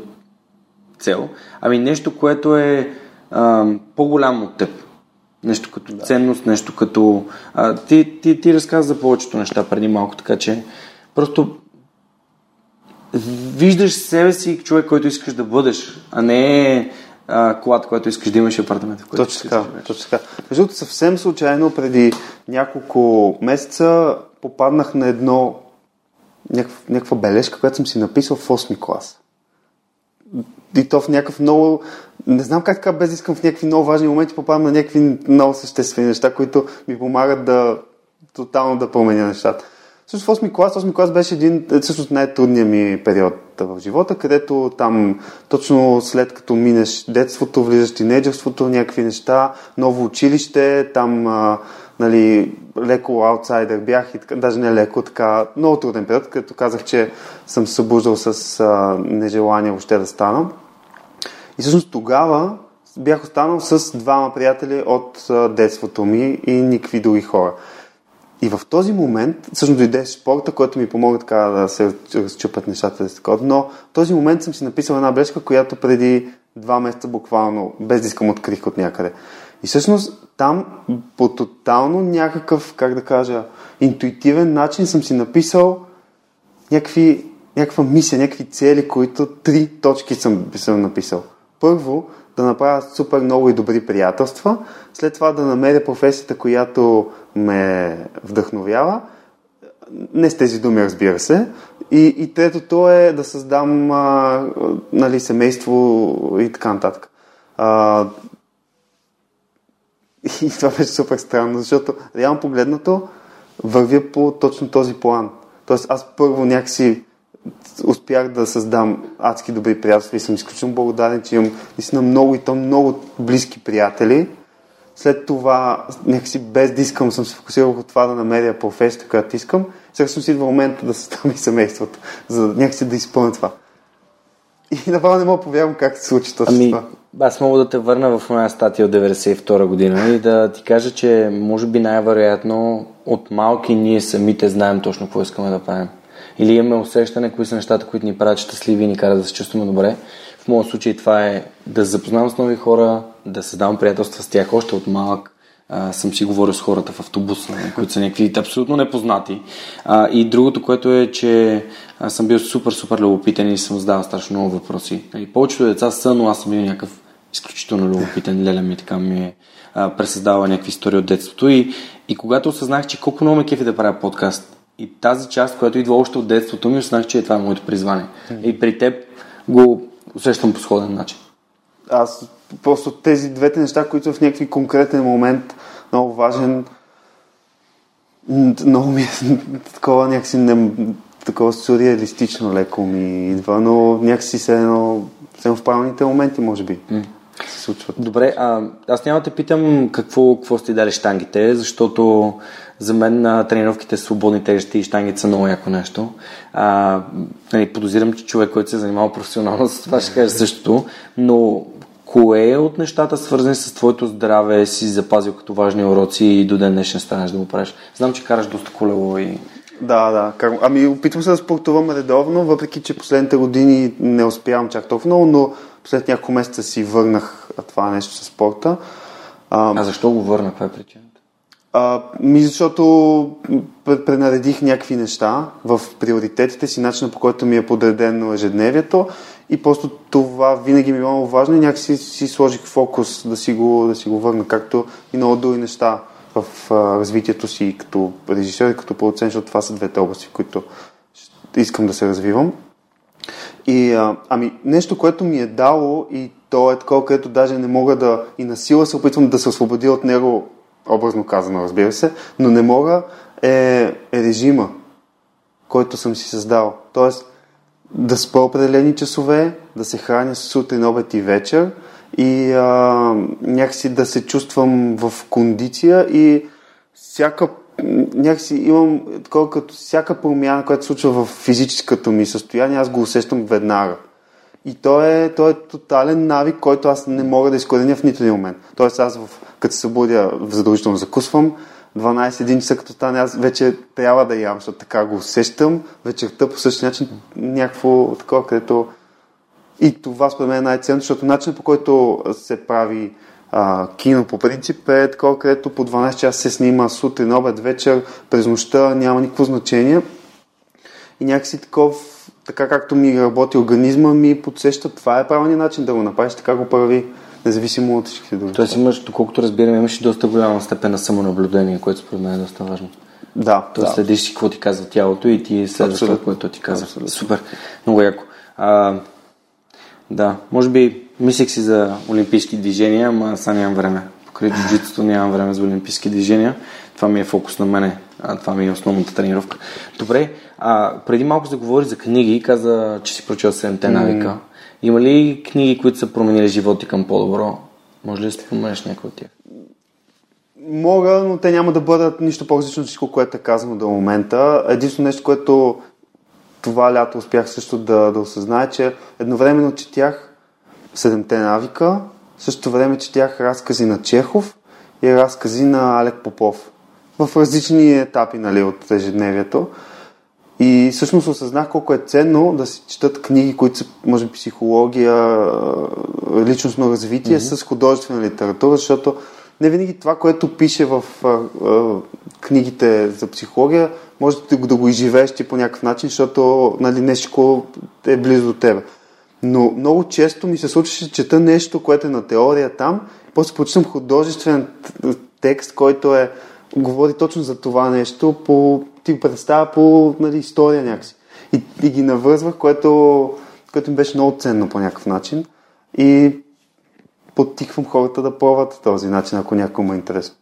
Speaker 1: цел, ами нещо, което е а, по-голямо от теб. Нещо като да. ценност, нещо като... А, ти, ти, ти разказа за повечето неща преди малко, така че просто виждаш себе си човек, който искаш да бъдеш, а не а, колата, който искаш да имаш апартамент. В
Speaker 2: който точно така, да точно така. Между съвсем случайно преди няколко месеца попаднах на едно някаква, някаква бележка, която съм си написал в 8 клас. И то в някакъв много... Не знам как така без искам в някакви много важни моменти попадам на някакви много съществени неща, които ми помагат да тотално да променя нещата. Също в 8 клас, 8 клас беше един, всъщност най-трудният ми период в живота, където там точно след като минеш детството, влизаш тинейджерството, някакви неща, ново училище, там нали, леко аутсайдер бях и така, даже не леко, така, много труден период, като казах, че съм събуждал с а, нежелание въобще да стана. И всъщност тогава бях останал с двама приятели от детството ми и никакви други хора. И в този момент, всъщност дойде спорта, който ми помогна така да се разчупат нещата. Да но в този момент съм си написал една бележка, която преди два месеца буквално, без да искам, открих от някъде. И всъщност там по тотално някакъв, как да кажа, интуитивен начин съм си написал някакви, някаква мисия, някакви цели, които три точки съм, съм написал. Първо, да направя супер много и добри приятелства, след това да намеря професията, която ме вдъхновява, не с тези думи, разбира се. И, и третото е да създам а, нали, семейство и така нататък. А, и това беше супер странно, защото реално погледнато вървя по точно този план. Тоест аз първо някакси успях да създам адски добри приятелства и съм изключително благодарен, че имам наистина много и то много близки приятели. След това, някакси без да искам, съм се фокусирал върху това да намеря професията, която искам. Сега съм си идва момента да създам и семейството, за да някакси да изпълня това. И направо не мога да повярвам как се случи точно ами, това.
Speaker 1: Аз мога да те върна в моя статия от 92 година и да ти кажа, че може би най-вероятно от малки ние самите знаем точно какво искаме да правим или имаме усещане кои са нещата, които ни правят щастливи и ни карат да се чувстваме добре. В моят случай това е да запознавам с нови хора, да създавам приятелства с тях още от малък. А, съм си говорил с хората в автобуса, които са някакви абсолютно непознати. А, и другото, което е, че аз съм бил супер, супер любопитен и съм задавал страшно много въпроси. И повечето деца са, но аз съм бил някакъв изключително любопитен. Леля ми така ми е пресъздава някакви истории от детството. И, и когато осъзнах, че колко много ме кефи да правя подкаст, и тази част, която идва още от детството ми, осъзнах, че е това е моето призвание. Mm-hmm. И при теб го усещам по сходен начин.
Speaker 2: Аз просто тези двете неща, които в някакви конкретен момент много важен, много ми е такова някакси не, такова сюрреалистично леко ми идва, но някакси се едно, в правилните моменти, може би. Mm се случват.
Speaker 1: Добре, а, аз няма да те питам какво, какво сте дали штангите, защото за мен а, тренировките с свободни тежести и штангите са много яко нещо. А, нали, подозирам, че човек, който се е занимава професионално с това, ще каже същото, но кое от нещата, свързани с твоето здраве, си запазил като важни уроци и до ден днешен станеш да го правиш? Знам, че караш доста колело и...
Speaker 2: Да, да. Ами опитвам се да спортувам редовно, въпреки че последните години не успявам чак толкова много, но след няколко месеца си върнах това нещо с спорта.
Speaker 1: А, а защо го върна? Каква е причината?
Speaker 2: Ми защото пренаредих някакви неща в приоритетите си, начина по който ми е подредено ежедневието и просто това винаги ми е много важно и някакси си сложих фокус да си го, да си го върна, както и много други неща в а, развитието си като режисьор и като продуцент, защото това са двете области, в които искам да се развивам. И, а, ами, нещо, което ми е дало и то е такова, където даже не мога да и на сила се опитвам да се освободя от него, образно казано, разбира се, но не мога, е, е режима, който съм си създал. Тоест, да спа определени часове, да се храня сутрин, обед и вечер и а, някакси да се чувствам в кондиция и всяка някакси имам такова като всяка промяна, която се случва в физическото ми състояние, аз го усещам веднага. И то е, то е тотален навик, който аз не мога да изкореня в нито един момент. Тоест аз, в, като се събудя, задължително закусвам, 12-1 часа като стане, аз вече трябва да ям, защото така го усещам. Вечерта по същия начин някакво такова, където и това според мен е най-ценно, защото начинът по който се прави а, кино по принцип е такова, където по 12 часа се снима сутрин, обед, вечер, през нощта, няма никакво значение. И някакси таков, така както ми работи организма, ми подсеща, това е правилният начин да го направиш, така го прави, независимо от всички други.
Speaker 1: Тоест имаш, доколкото разбирам, имаш и доста голяма степен на самонаблюдение, което според мен е доста важно.
Speaker 2: Да,
Speaker 1: Тоест
Speaker 2: да.
Speaker 1: следиш си какво ти казва тялото и ти следваш това, което ти казва.
Speaker 2: Абсолютно.
Speaker 1: Супер, много яко. А, да, може би мислех си за олимпийски движения, ама сега нямам време. Покрай джуджитото нямам време за олимпийски движения. Това ми е фокус на мене. А, това ми е основната тренировка. Добре, а, преди малко заговори за книги, каза, че си прочел 7-те навика. Има ли книги, които са променили живота ти към по-добро? Може ли да споменеш някой от тях?
Speaker 2: Мога, но те няма да бъдат нищо по-различно от всичко, което е казано до момента. Единствено нещо, което това лято успях също да, да осъзная, че едновременно четях Седемте навика, в същото време четях разкази на Чехов и разкази на Алек Попов. В различни етапи нали, от ежедневието. И всъщност осъзнах колко е ценно да се четат книги, които са, може би, психология, личностно развитие mm-hmm. с художествена литература, защото не винаги това, което пише в а, а, книгите за психология, може да, го- да го изживееш ти по някакъв начин, защото нали, нещо е близо до тебе. Но много често ми се случваше, че чета нещо, което е на теория там, после прочитам художествен текст, който е говори точно за това нещо, по, ти го представя по нали, история някакси. И, и ги навързвах, което, което ми беше много ценно по някакъв начин. И подтиквам хората да пробват този начин, ако някой му е интересно.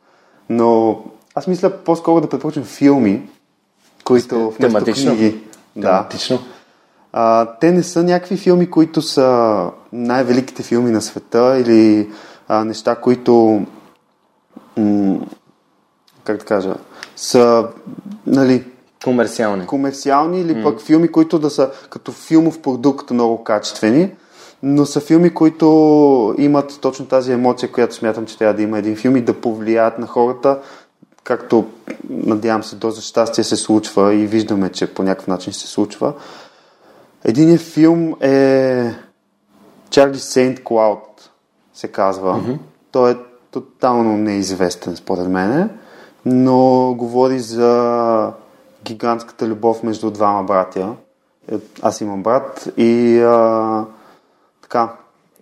Speaker 2: Но аз мисля по-скоро да препоръчам филми, които вместо
Speaker 1: Тематично?
Speaker 2: книги. Да.
Speaker 1: Тематично?
Speaker 2: А, те не са някакви филми, които са най-великите филми на света или а, неща, които м- как да кажа, са нали,
Speaker 1: Комерциални.
Speaker 2: комерциални или пък филми, които да са като филмов продукт много качествени, но са филми, които имат точно тази емоция, която смятам, че трябва да има един филм и да повлияят на хората, както надявам се доза щастие се случва и виждаме, че по някакъв начин се случва. Единият филм е Чарли Сейнт Клауд, се казва. Mm-hmm. Той е тотално неизвестен, според мене, но говори за гигантската любов между двама братя. Е, Аз имам брат и а, така,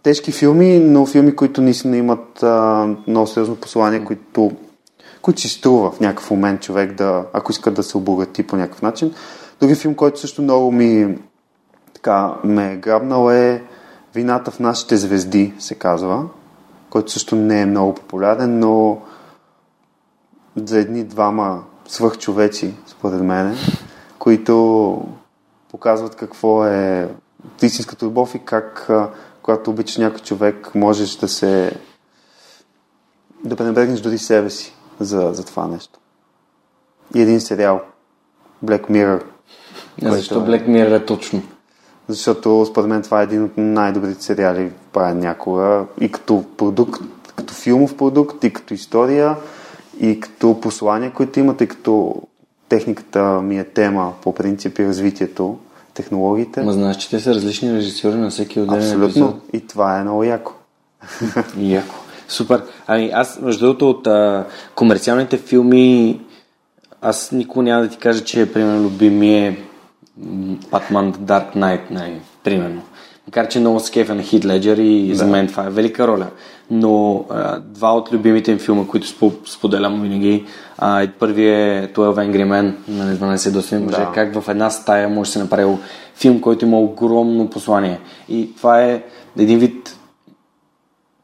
Speaker 2: тежки филми, но филми, които наистина имат а, много сериозно послание, които, които си струва в някакъв момент човек да, ако иска да се обогати по някакъв начин. Други филм, който също много ми така ме е грабнал е Вината в нашите звезди, се казва, който също не е много популярен, но едни двама свърхчовеци, според мен, които показват какво е истинската любов и как, когато обичаш някой човек, можеш да се да пренебрегнеш дори себе си за, за това нещо. И един сериал, Black Mirror,
Speaker 1: А защо Black Mirror е точно?
Speaker 2: защото според мен това е един от най-добрите сериали правен някога и като продукт, като филмов продукт, и като история, и като послания, които имат, и като техниката ми е тема по принцип и развитието, технологиите.
Speaker 1: Ма знаеш, че те са различни режисьори на всеки отделен
Speaker 2: Абсолютно.
Speaker 1: епизод.
Speaker 2: И това е много яко.
Speaker 1: Яко. Супер. Ами аз, между другото, от а, комерциалните филми, аз никога няма да ти кажа, че примерно любими е Batman The Dark Knight, най- примерно. Макар, че много се кефа на Хит Леджер и за мен това е велика роля. Но а, два от любимите им филма, които спо- споделям винаги, а, и първият е 12 Angry Men, на 12 доста мъже,
Speaker 2: Да.
Speaker 1: как в една стая може да се направи филм, който има огромно послание. И това е един вид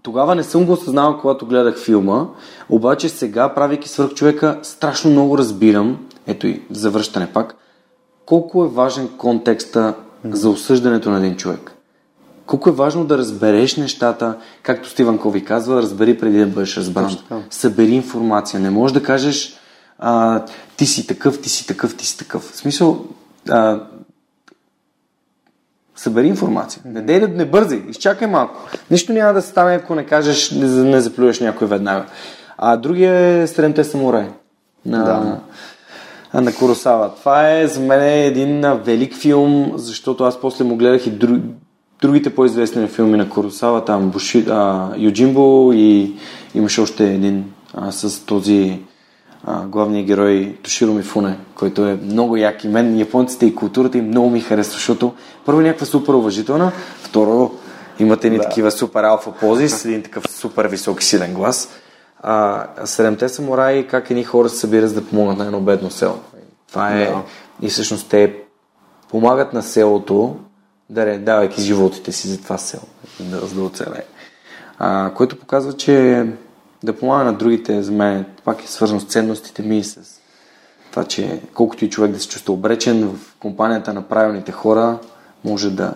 Speaker 1: тогава не съм го осъзнавал, когато гледах филма, обаче сега, правейки свърх човека, страшно много разбирам, ето и завръщане пак, колко е важен контекста за осъждането на един човек. Колко е важно да разбереш нещата, както Стивън Кови казва, разбери преди да бъдеш разбран. Събери информация. Не можеш да кажеш а, ти си такъв, ти си такъв, ти си такъв. В смисъл, а, събери информация. Не дей да не бързи, изчакай малко. Нищо няма да стане, ако не кажеш, не, не заплюеш някой веднага. А другия е Средните самурай. На, да. на Куросава. Това е за мен един велик филм, защото аз после му гледах и друг, другите по-известни филми на Куросава, там Буши, а, Юджимбо и имаше още един а, с този а, главния герой Тоширо Мифуне, който е много як и мен, японците и културата им много ми харесва, защото първо е някаква супер уважителна, второ имате ни да. такива супер алфа пози с един такъв супер висок силен глас. А, седемте самураи, как едни хора се събират за да помогнат на едно бедно село. Това е... Да. И всъщност те помагат на селото, да давайки животите си за това село, да, да оцелее. А, което показва, че да помага на другите, за мен пак е свързано с ценностите ми и с това, че колкото и човек да се чувства обречен в компанията на правилните хора, може да...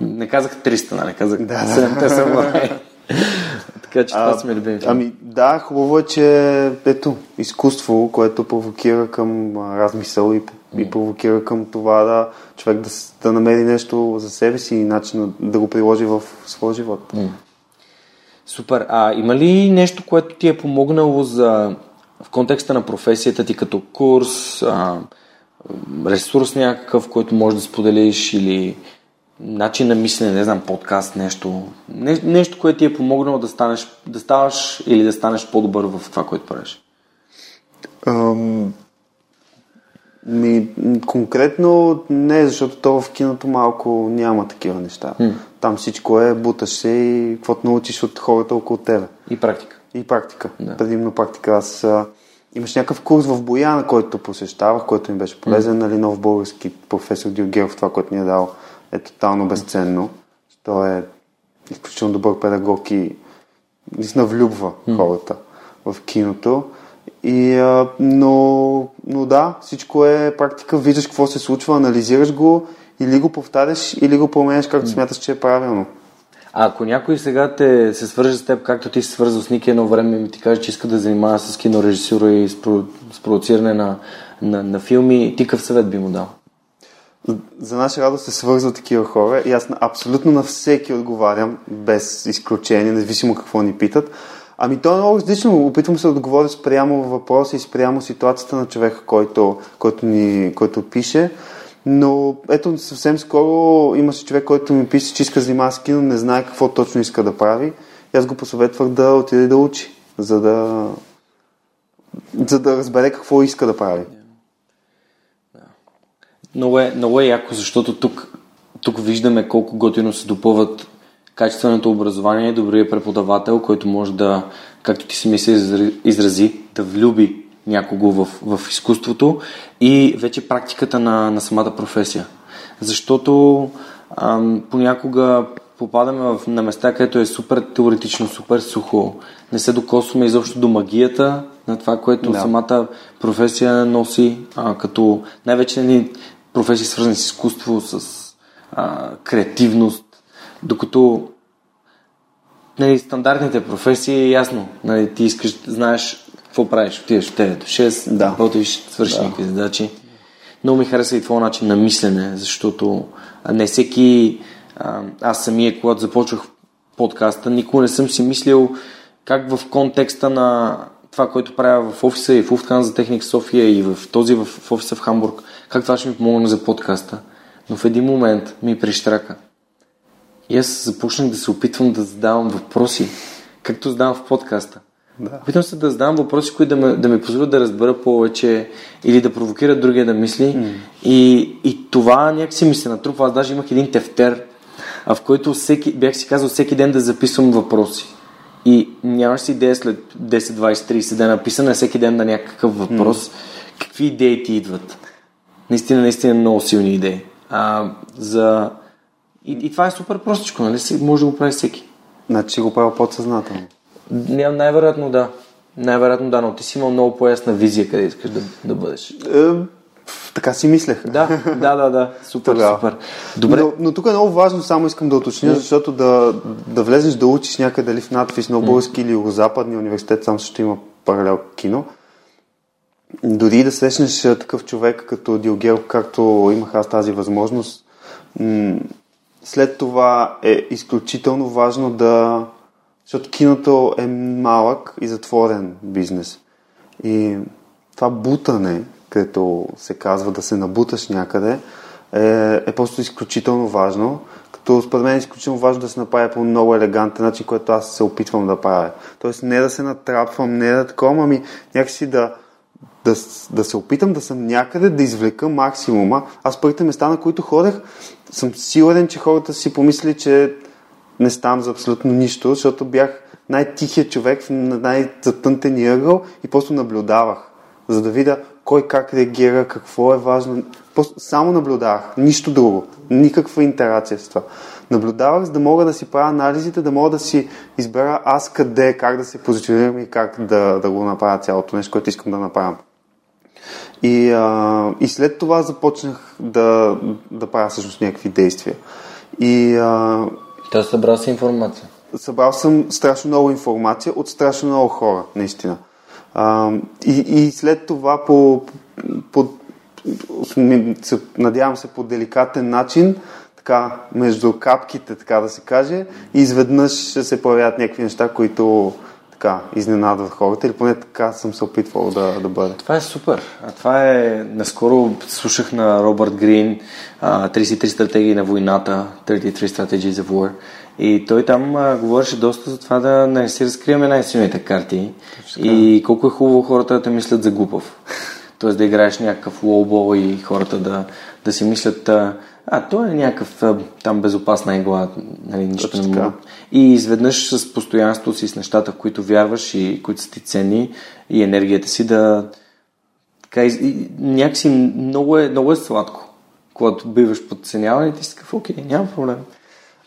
Speaker 1: Не казах 300, нали? Казах да, 7 самураи. така че това са ми любими
Speaker 2: Ами да, хубаво е, че ето, изкуство, което провокира към размисъл и, и провокира към това да човек да, да намери нещо за себе си и начин да го приложи в своя живот. Mm.
Speaker 1: Супер. А има ли нещо, което ти е помогнало за, в контекста на професията ти като курс, а, ресурс някакъв, който можеш да споделиш или начин на мислене, не знам, подкаст, нещо, не, нещо, което ти е помогнало да станеш, да ставаш или да станеш по-добър в това, което правиш?
Speaker 2: Um, ми, конкретно не, защото то в киното малко няма такива неща. Mm. Там всичко е, буташ се и каквото научиш от хората около тебе.
Speaker 1: И практика.
Speaker 2: И практика. Да. Предимно практика. Аз а, имаш някакъв курс в Бояна, който посещавах, който ми беше полезен, mm. нали, нов български професор Дилгеров, това, което ни е дал е тотално безценно. Той е изключително добър педагог и наистина влюбва хората в киното. И, а, но, но да, всичко е практика, виждаш какво се случва, анализираш го, или го повтаряш, или го променяш както смяташ, че е правилно.
Speaker 1: А ако някой сега те се свърже с теб, както ти се свързал с Ники едно време и ти каже, че иска да занимава с кинорежисура и с, про, с продуциране на, на, на филми, ти какъв съвет би му дал?
Speaker 2: За наша радост се свързват такива хора и аз абсолютно на всеки отговарям, без изключение, независимо какво ни питат. Ами то е много различно. Опитвам се да отговоря спрямо въпроса и спрямо ситуацията на човека, който, който, ни, който пише. Но ето съвсем скоро имаше човек, който ми пише, че иска да занимава с кино, не знае какво точно иска да прави. И аз го посъветвах да отиде да учи, за да, за да разбере какво иска да прави.
Speaker 1: Много е, много е яко, защото тук, тук виждаме колко готино се допълват качественото образование, добрият преподавател, който може да, както ти си мисли изрази, да влюби някого в, в изкуството и вече практиката на, на самата професия. Защото ам, понякога попадаме в, на места, където е супер теоретично, супер сухо. Не се докосваме изобщо до магията на това, което да. самата професия носи, а, като най-вече ни професии свързани с изкуство, с а, креативност, докато нали, стандартните професии е ясно. Нали, ти искаш, знаеш какво правиш, отиваш в 9 до 6, да. работиш, свършиш да. някакви задачи. Много ми харесва и твоя начин на мислене, защото не всеки... Аз самия, когато започвах подкаста, никога не съм си мислил как в контекста на това, което правя в офиса и в Уфткан за Техник София и в този в, в офиса в Хамбург, как това ще ми помогне за подкаста. Но в един момент ми прищрака. И аз започнах да се опитвам да задавам въпроси, както задавам в подкаста. Да. Опитвам се да задавам въпроси, които да ме, да ме позволят да разбера повече или да провокират другия да мисли. Mm. И, и това някакси ми се натрупва. Аз даже имах един тефтер, а в който всеки, бях си казал всеки ден да записвам въпроси. И нямаш си идея след 10, 20, 30 дена написана всеки ден на някакъв въпрос. Mm. Какви идеи ти идват? Наистина, наистина много силни идеи. А, за... и, и това е супер простичко, нали? Може да го прави всеки.
Speaker 2: Значи го правя подсъзнателно.
Speaker 1: Най-вероятно да. Най-вероятно да, но ти си имал много по-ясна визия къде искаш да, да бъдеш. Е,
Speaker 2: така си мислех.
Speaker 1: Да, да, да, да. Супер, Тогава. супер.
Speaker 2: Добре. Но, но тук е много важно, само искам да уточня, защото да, да влезеш да учиш някъде дали в надпис на български или юго-западния университет, сам също има паралел кино. Дори да срещнеш такъв човек като Диогел, както имах аз тази възможност, след това е изключително важно да... Защото киното е малък и затворен бизнес. И това бутане, където се казва да се набуташ някъде, е, е просто изключително важно. Като според мен е изключително важно да се направи по много елегантен начин, който аз се опитвам да правя. Тоест не да се натрапвам, не да такова, ами някакси да, да, да се опитам да съм някъде, да извлека максимума. Аз първите места, на които ходех, съм сигурен, че хората си помисли, че не ставам за абсолютно нищо, защото бях най-тихият човек в най-затънтения ъгъл и просто наблюдавах, за да видя кой как реагира, какво е важно. Просто само наблюдавах, нищо друго, никаква интерация с това. Наблюдавах, за да мога да си правя анализите, да мога да си избера аз къде, как да се позиционирам и как да, да го направя цялото нещо, което искам да направя. И, а, и след това започнах да, да правя всъщност някакви действия. И, а,
Speaker 1: Та събрал си информация?
Speaker 2: Събрал съм страшно много информация от страшно много хора, наистина. А, и, и след това по, по, надявам се по деликатен начин, така, между капките, така да се каже, изведнъж се появят някакви неща, които така изненадват хората или поне така съм се опитвал да, да бъде.
Speaker 1: Това е супер. А това е... Наскоро слушах на Робърт Грин 33 стратегии на войната, 33 Strategies of War и той там а, говореше доста за това да не си разкриваме най-силните карти Точно. и колко е хубаво хората да те мислят за глупав. Тоест да играеш някакъв лоубол и хората да, да си мислят а, той е някакъв там безопасна игла, нали, нищо Точно не му. И изведнъж с постоянство си, с нещата, в които вярваш и които са ти ценни и енергията си да така, и, някакси много е, много е сладко, когато биваш подценяван и ти си такъв, окей, няма проблем.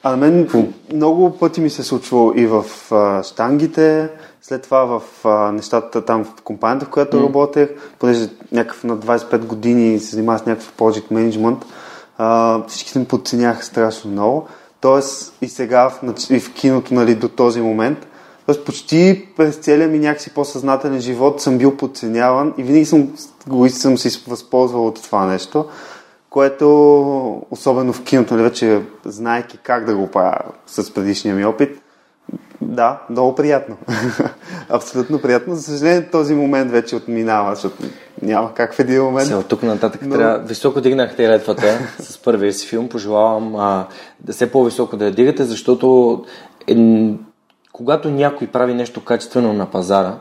Speaker 2: А на мен Фу. много пъти ми се случва и в а, штангите, след това в а, нещата там в компанията, в която mm. работех, понеже някакъв на 25 години се занимава с някакъв project management, а, всички ми подценяха страшно много. Тоест и сега в, и в киното нали, до този момент, Тоест почти през целия ми някакси по-съзнателен живот съм бил подценяван и винаги съм, го съм си възползвал от това нещо което особено в киното, нали, вече знаеки как да го правя с предишния ми опит, да, много приятно. Абсолютно приятно. За съжаление, този момент вече отминава, защото няма как в един момент.
Speaker 1: Сега, от тук нататък но... трябва. Високо дигнахте летвата с първия си филм. Пожелавам а, да се по-високо да я дигате, защото е, когато някой прави нещо качествено на пазара,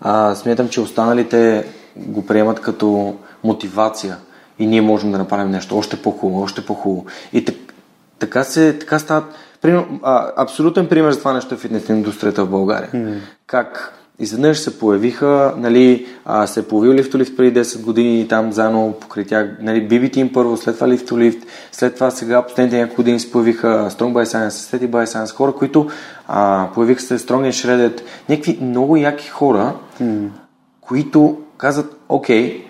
Speaker 1: а, смятам, че останалите го приемат като мотивация и ние можем да направим нещо още по-хубаво, още по-хубаво. И так, така, се, така стават. Примерно, а, абсолютен пример за това нещо е фитнес индустрията в България. Mm. Как изведнъж се появиха, нали, а, се е появил лифтолифт преди 10 години там заедно покрай тях, нали, BB Team първо, след това лифтолифт, след това сега последните няколко години се появиха Strong by Science, Steady by Science, хора, които а, появиха се Strong and Shredded, някакви много яки хора, mm. които казват, окей,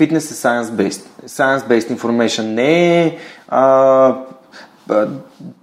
Speaker 1: Fitness е science-based. Science-based information не е а,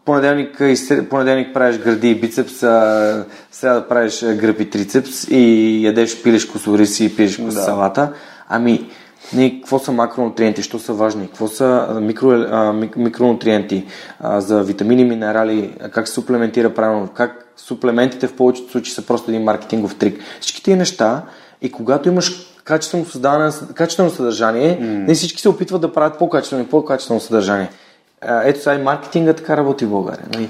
Speaker 1: понеделник, понеделник правиш гърди и бицепс, а сряда правиш гръб и трицепс и ядеш пилеш косориси и пиеш да. салата. Ами, не, какво са макронутриенти, що са важни, какво са микро, а, микронутриенти а, за витамини, минерали, как се суплементира правилно, как суплементите в повечето случаи са просто един маркетингов трик. Всички тези неща и когато имаш качествено създаване, качествено съдържание, mm. не всички се опитват да правят по-качествено и по-качествено съдържание. Ето сега и маркетинга така работи в България. Нали?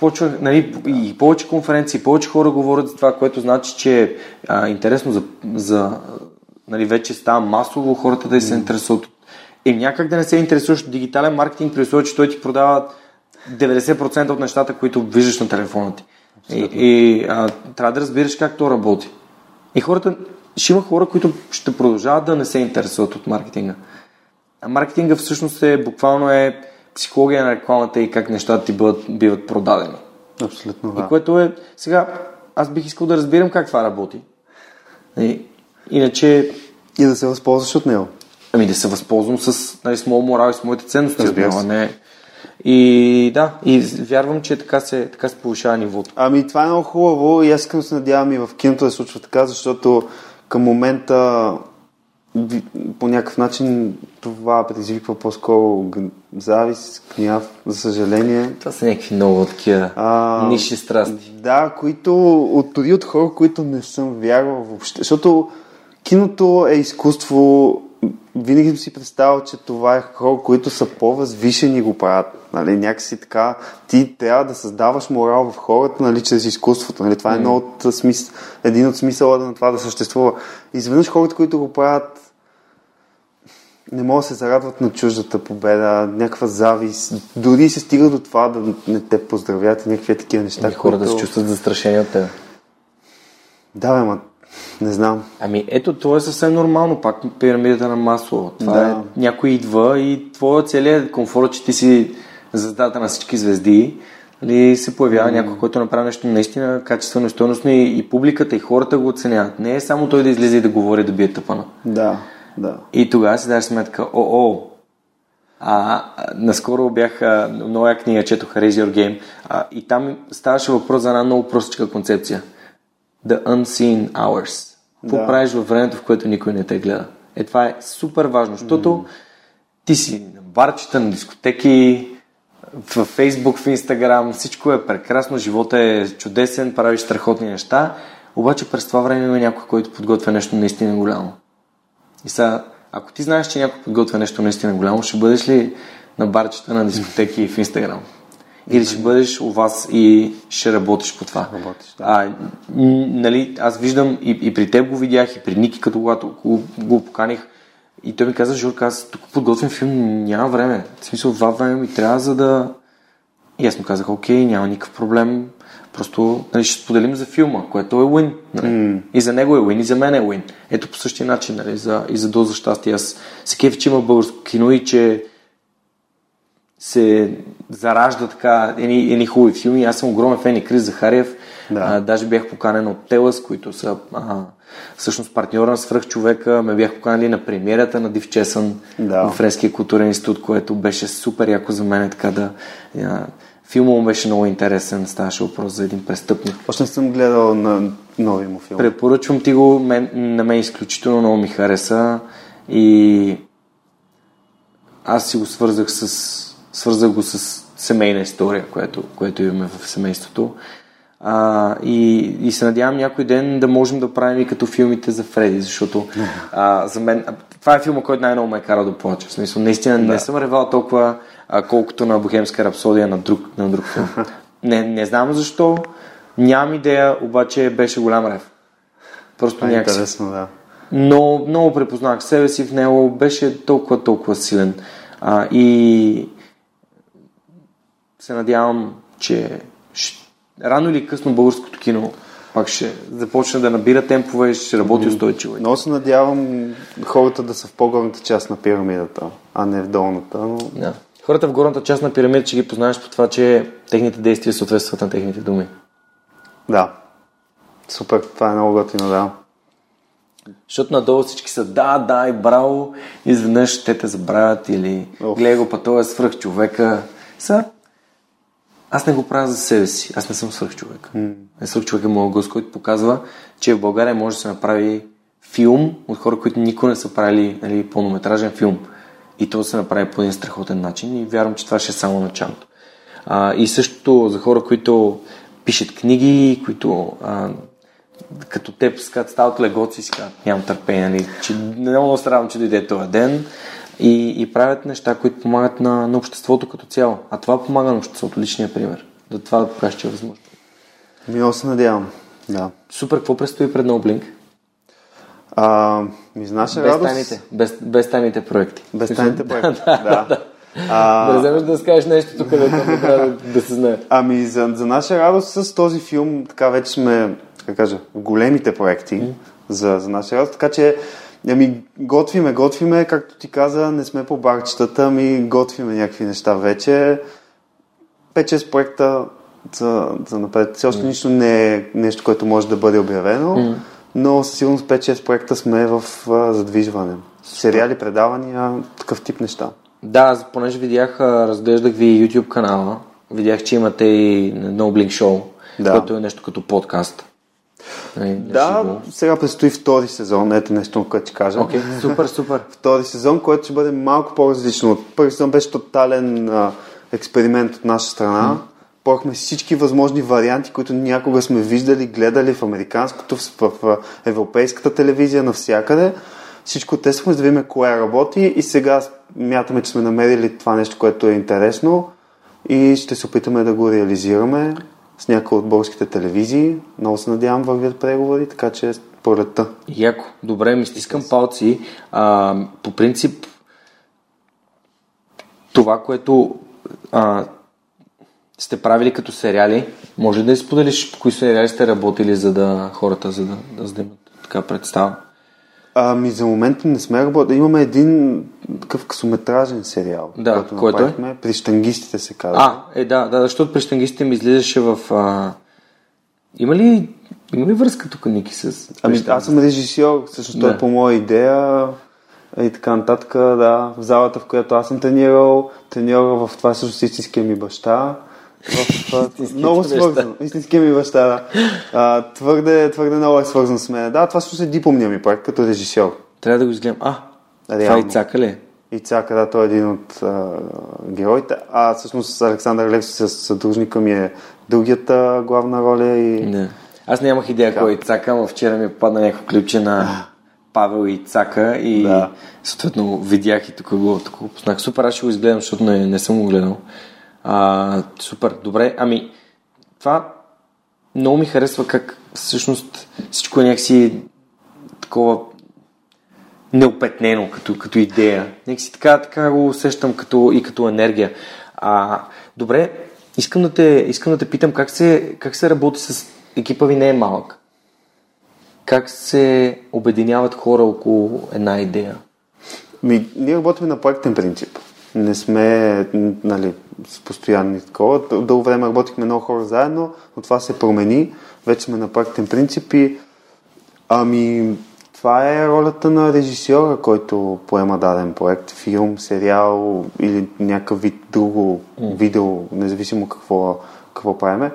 Speaker 1: Почва, нали, и повече конференции, повече хора говорят за това, което значи, че е а, интересно за, за нали, вече става масово хората да се интересуват. И някак да не се интересуваш от дигитален маркетинг, при условие, че той ти продава 90% от нещата, които виждаш на телефона ти. Абсолютно. И, и а, трябва да разбираш как то работи. И хората ще има хора, които ще продължават да не се интересуват от маркетинга. А маркетинга всъщност е буквално е психология на рекламата и как нещата ти бъдат, биват продадени.
Speaker 2: Абсолютно, да.
Speaker 1: И което е, сега, аз бих искал да разбирам как това работи. И, иначе...
Speaker 2: И да се възползваш от него.
Speaker 1: Ами да се възползвам с, нали, с моят морал и с моите ценности, разбира не. И да, и вярвам, че така се, така се повишава нивото.
Speaker 2: Ами това е много хубаво и аз искам да се надявам и в киното да се случва така, защото към момента по някакъв начин това предизвиква по-скоро завист, гняв, за съжаление.
Speaker 1: Това са някакви много такива
Speaker 2: А,
Speaker 1: ниши страсти.
Speaker 2: Да, които от, дори от хора, които не съм вярвал въобще. Защото киното е изкуство. Винаги съм си представил, че това е хора, които са по-възвишени го правят. Нали, някакси така, ти трябва да създаваш морал в хората, нали, чрез изкуството. Нали, това е едно от смис... един от смисъла на това да съществува. Изведнъж хората, които го правят, не могат да се зарадват на чуждата победа, някаква завист. Дори се стига до това да не те поздравят и някакви такива неща.
Speaker 1: Ами хората
Speaker 2: които...
Speaker 1: се чувстват застрашени от теб.
Speaker 2: Да, бе, ма, не знам.
Speaker 1: Ами ето, това е съвсем нормално, пак пирамидата на масло. Това
Speaker 2: Да.
Speaker 1: е, някой идва и твоя целият комфорт, че ти си звездата на всички звезди, нали, се появява mm. някой, който направи нещо наистина качествено и стойностно и, и публиката и хората го оценяват. Не е само той да излезе и да говори да бие тъпана.
Speaker 2: Да, да.
Speaker 1: И тогава си даш сметка, о, о, а, наскоро бях, а, нова книга четох Raise Your Game а, и там ставаше въпрос за една много простичка концепция. The Unseen Hours. Какво
Speaker 2: Да.
Speaker 1: правиш във времето, в което никой не те гледа? Е, това е супер важно, защото ти си на барчета, на дискотеки, в Фейсбук, в Инстаграм, всичко е прекрасно, живота е чудесен, правиш страхотни неща, обаче през това време има някой, който подготвя нещо наистина голямо. И сега, ако ти знаеш, че някой подготвя нещо наистина голямо, ще бъдеш ли на барчета, на дискотеки и в Инстаграм? Или ще бъдеш у вас и ще работиш по това?
Speaker 2: Работиш, да.
Speaker 1: А, нали, аз виждам и, и при теб го видях, и при Ники, като когато го, го поканих. И той ми каза, Жорка, аз тук подготвям филм, няма време. В смисъл, това време ми трябва за да... И аз му казах, окей, няма никакъв проблем. Просто нали, ще споделим за филма, което е win. Нали? Mm. И за него е win, и за мен е win. Ето по същия начин, нали, за, и за доза щастие. Аз се кефи, че има българско кино и че се заражда така едни, едни хубави филми. Аз съм огромен фен и Крис Захариев.
Speaker 2: Да.
Speaker 1: А, даже бях поканен от Телас, които са а, всъщност партньора на свръхчовека. Ме бях поканали на премиерата на Див Чесън
Speaker 2: Да.
Speaker 1: в Френския културен институт, което беше супер яко за мен. Така да, а, филма му беше много интересен. Ставаше въпрос за един престъпник.
Speaker 2: Още не съм гледал на нови му филм.
Speaker 1: Препоръчвам ти го, мен, на мен изключително много ми хареса и аз си го свързах с свързах го с семейна история, което, което имаме в семейството. А, и, и се надявам някой ден да можем да правим и като филмите за Фреди, защото а, за мен това е филма, който най-много ме е карал да плача. В смисъл, наистина да. не съм ревал толкова, а, колкото на Бохемска рапсодия на друг, на друг филм. не, не знам защо, нямам идея, обаче беше голям рев. Просто някакси.
Speaker 2: интересно, да.
Speaker 1: Но много препознах себе си в него, беше толкова, толкова силен. А, и се надявам, че рано или късно българското кино пак ще започне да набира темпове и ще работи устойчиво.
Speaker 2: Много се надявам хората да са в по-горната част на пирамидата, а не в долната. Но...
Speaker 1: Да. Хората в горната част на пирамидата ще ги познаеш по това, че техните действия съответстват на техните думи.
Speaker 2: Да. Супер, това е много готино, да.
Speaker 1: Защото надолу всички са да, да и браво, изведнъж те те забравят или
Speaker 2: Оф.
Speaker 1: гледай го, па той е свръх човека. Са, аз не го правя за себе си, аз не съм свръх човек. Mm. Свръх човек е моят гост, който показва, че в България може да се направи филм от хора, които никога не са правили нали, пълнометражен филм. И то се направи по един страхотен начин и вярвам, че това ще е само началото. А, и също за хора, които пишат книги, които а, като теб скат стават легоци и си казват, нямам търпение, нали, че много се радвам, че дойде този ден и, и правят неща, които помагат на, на обществото като цяло. А това помага на обществото, личния пример. Да това да покажеш, че е възможно.
Speaker 2: Много се надявам. Да.
Speaker 1: Супер, какво предстои пред NoBlink?
Speaker 2: А, ми за наша
Speaker 1: Без
Speaker 2: радост...
Speaker 1: тайните, без, без тайните проекти.
Speaker 2: Без тайните проекти.
Speaker 1: да,
Speaker 2: да.
Speaker 1: да.
Speaker 2: А,
Speaker 1: Да вземеш да скажеш нещо тук, да, да, да, се знае.
Speaker 2: Ами за, за наша радост с този филм така вече сме, как кажа, в големите проекти mm. за, за наша радост, така че ами, готвиме, готвиме, както ти каза, не сме по барчетата, ами готвиме някакви неща вече. 5-6 проекта за, за напред. Все още mm. нищо не е нещо, което може да бъде обявено, mm. Но със сигурност 5-6 проекта сме в а, задвижване. Сериали, предавания, такъв тип неща.
Speaker 1: Да, понеже видях, разглеждах ви YouTube канала, видях, че имате и No Blink Show,
Speaker 2: Да.
Speaker 1: което е нещо като подкаст. Нали,
Speaker 2: Да,
Speaker 1: живо.
Speaker 2: сега предстои втори сезон, ето нещо, което ти кажа.
Speaker 1: Окей, супер, супер.
Speaker 2: Втори сезон, който ще бъде малко по-различно. Първи сезон беше тотален а, експеримент от наша страна. Порахме всички възможни варианти, които някога сме виждали, гледали в американското, в, европейската телевизия, навсякъде. Всичко тестваме, за да видим кое работи и сега мятаме, че сме намерили това нещо, което е интересно и ще се опитаме да го реализираме с някои от българските телевизии. Много се надявам вървят преговори, така че пролетта.
Speaker 1: Яко. Добре, ми стискам палци. А, по принцип, това, което а, сте правили като сериали, може да споделиш по кои сериали сте работили, за да хората, за да, да, за да имат така представа.
Speaker 2: Ами за момента не сме работили. Имаме един такъв късометражен сериал,
Speaker 1: Да,
Speaker 2: който
Speaker 1: който е?
Speaker 2: При штангистите се казва.
Speaker 1: А, е да, да, защото при штангистите ми излизаше в... А... Има ли, има ли връзка тук, Ники, с...
Speaker 2: Ами аз съм режисьор, всъщност той
Speaker 1: Да.
Speaker 2: е по моя идея и така нататък, да, в залата, в която аз съм тренирал, треньора в това всъщност истинския ми баща. В, много
Speaker 1: баща.
Speaker 2: свързан. Истинския ми баща, да. А, твърде, твърде много е свързан с мен. Да, това всъщност е дипломния ми проект като режисьор.
Speaker 1: Трябва да го изгледам. А, това е
Speaker 2: Реално.
Speaker 1: Ицака ли? е?
Speaker 2: И Цака, да, той е един от а, героите. А всъщност Александър Левски с съдружника ми е другията главна роля и...
Speaker 1: Не. Аз нямах идея кой е Ицака, но вчера ми попадна някакво клипче на Павел и Ицака и
Speaker 2: Да.
Speaker 1: съответно видях и тук го, тук го познах. Супер, аз ще го изгледам, защото не, не съм го гледал. А, супер, добре. Ами, това много ми харесва как всъщност всичко е някакси такова неопетнено като, като идея. Някакси така, така го усещам като, и като енергия. А, добре, искам да те, искам да те питам как се, как се работи с екипа ви не е малък. Как се обединяват хора около една идея?
Speaker 2: Ми, ние работим на проектен принцип. Не сме нали, постоянни такова. Дълго време работихме много хора заедно, но това се промени. Вече сме на проектен принцип и ами, това е ролята на режисьора, който поема даден проект, филм, сериал или някакъв вид друго видео, независимо какво, какво правиме,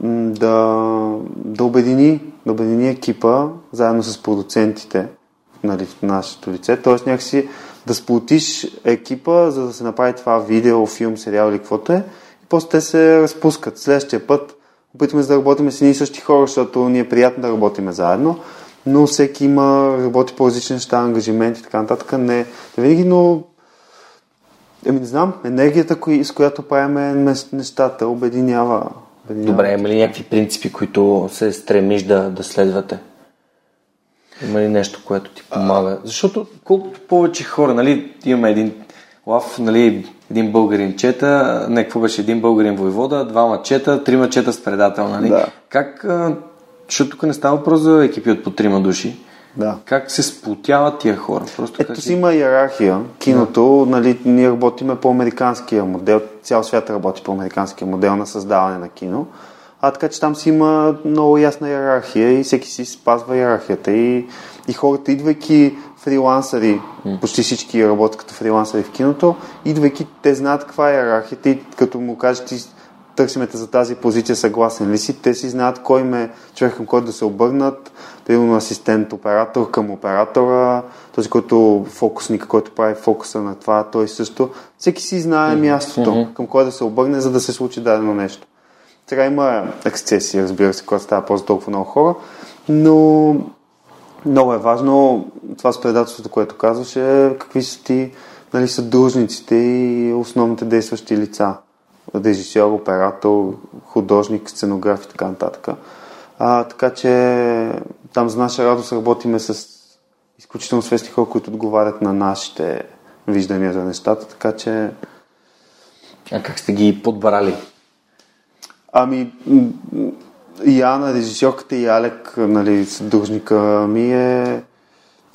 Speaker 2: да, да, обедини, да обедини екипа заедно с продуцентите нали, в нашето лице. Тоест някакси да сплотиш екипа, за да се направи това видео, филм, сериал или каквото е. И после те се разпускат. Следващия път опитваме се да работим с едни и същи хора, защото ни е приятно да работиме заедно, но всеки има, работи по различни неща, ангажименти и така нататък. Не, не винаги, но Еми не знам, енергията, кои, с която правиме нещата, обединява. обединява.
Speaker 1: Добре, има ли някакви принципи, които се стремиш да, да следвате? Има ли нещо, което ти помага? Защото колкото повече хора, нали, имаме един лав, нали, един българин чета, не, какво беше, един българин войвода, двама чета, трима чета с предател, нали?
Speaker 2: Да.
Speaker 1: Как, а, защото тук не става въпрос за екипи от по трима души.
Speaker 2: Да.
Speaker 1: Как се сплотяват тия хора? Просто
Speaker 2: Ето
Speaker 1: как
Speaker 2: си има иерархия. Киното, нали, ние работиме по американския модел. Цял свят работи по американския модел на създаване на кино. А така че там си има много ясна иерархия и всеки си спазва иерархията. И, и хората, идвайки фрилансъри, почти всички работят като фрилансъри в киното, идвайки, те знаят каква е иерархията и като му кажеш ти търсиме те за тази позиция, съгласен ли си, те си знаят кой ме, човек към който да се обърнат, примерно асистент оператор към оператора, този, който фокусник, който прави фокуса на това, той също. Всеки си знае мястото, към кой да се обърне, за да се случи дадено нещо. Сега има ексцесии, разбира се, когато става просто толкова много хора, но много е важно това с предателството, което казваше, какви са ти нали, съдружниците и основните действащи лица. Режисьор, оператор, художник, сценограф и така нататък. А, така че там за наша радост работиме с изключително свестни хора, които отговарят на нашите виждания за нещата, така че
Speaker 1: А как сте ги подбрали?
Speaker 2: Ами, Ана, режисьорката и Алек, нали, съдружника ми е...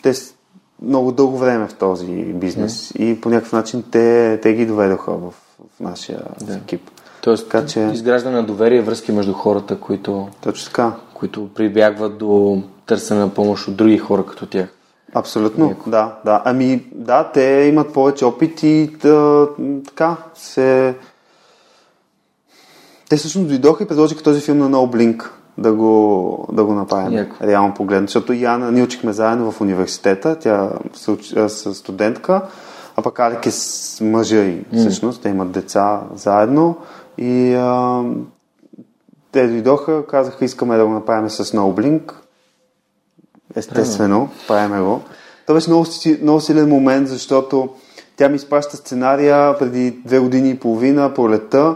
Speaker 2: Те с много дълго време в този бизнес и по някакъв начин те, те ги доведоха в, в нашия екип.
Speaker 1: Тоест,
Speaker 2: Така че-
Speaker 1: изграждане на доверие и връзки между хората, които,
Speaker 2: Точно така.
Speaker 1: които прибягват до търсене на помощ от други хора като тях.
Speaker 2: Абсолютно, да, да. Ами, да, те имат повече опит и да, така се... Те всъщност дойдоха и предложиха този филм на No Blink да го, да го направим.
Speaker 1: Яко.
Speaker 2: Реално погледно. Защото Яна, ние учихме заедно в университета, тя с студентка, а пък Алек е с мъжа и всъщност, те имат деца заедно и а, те дойдоха, казаха, искаме да го направим с Snowblink. Естествено, правиме го. Това беше много, много силен момент, защото тя ми изпраща сценария преди две години и половина по лета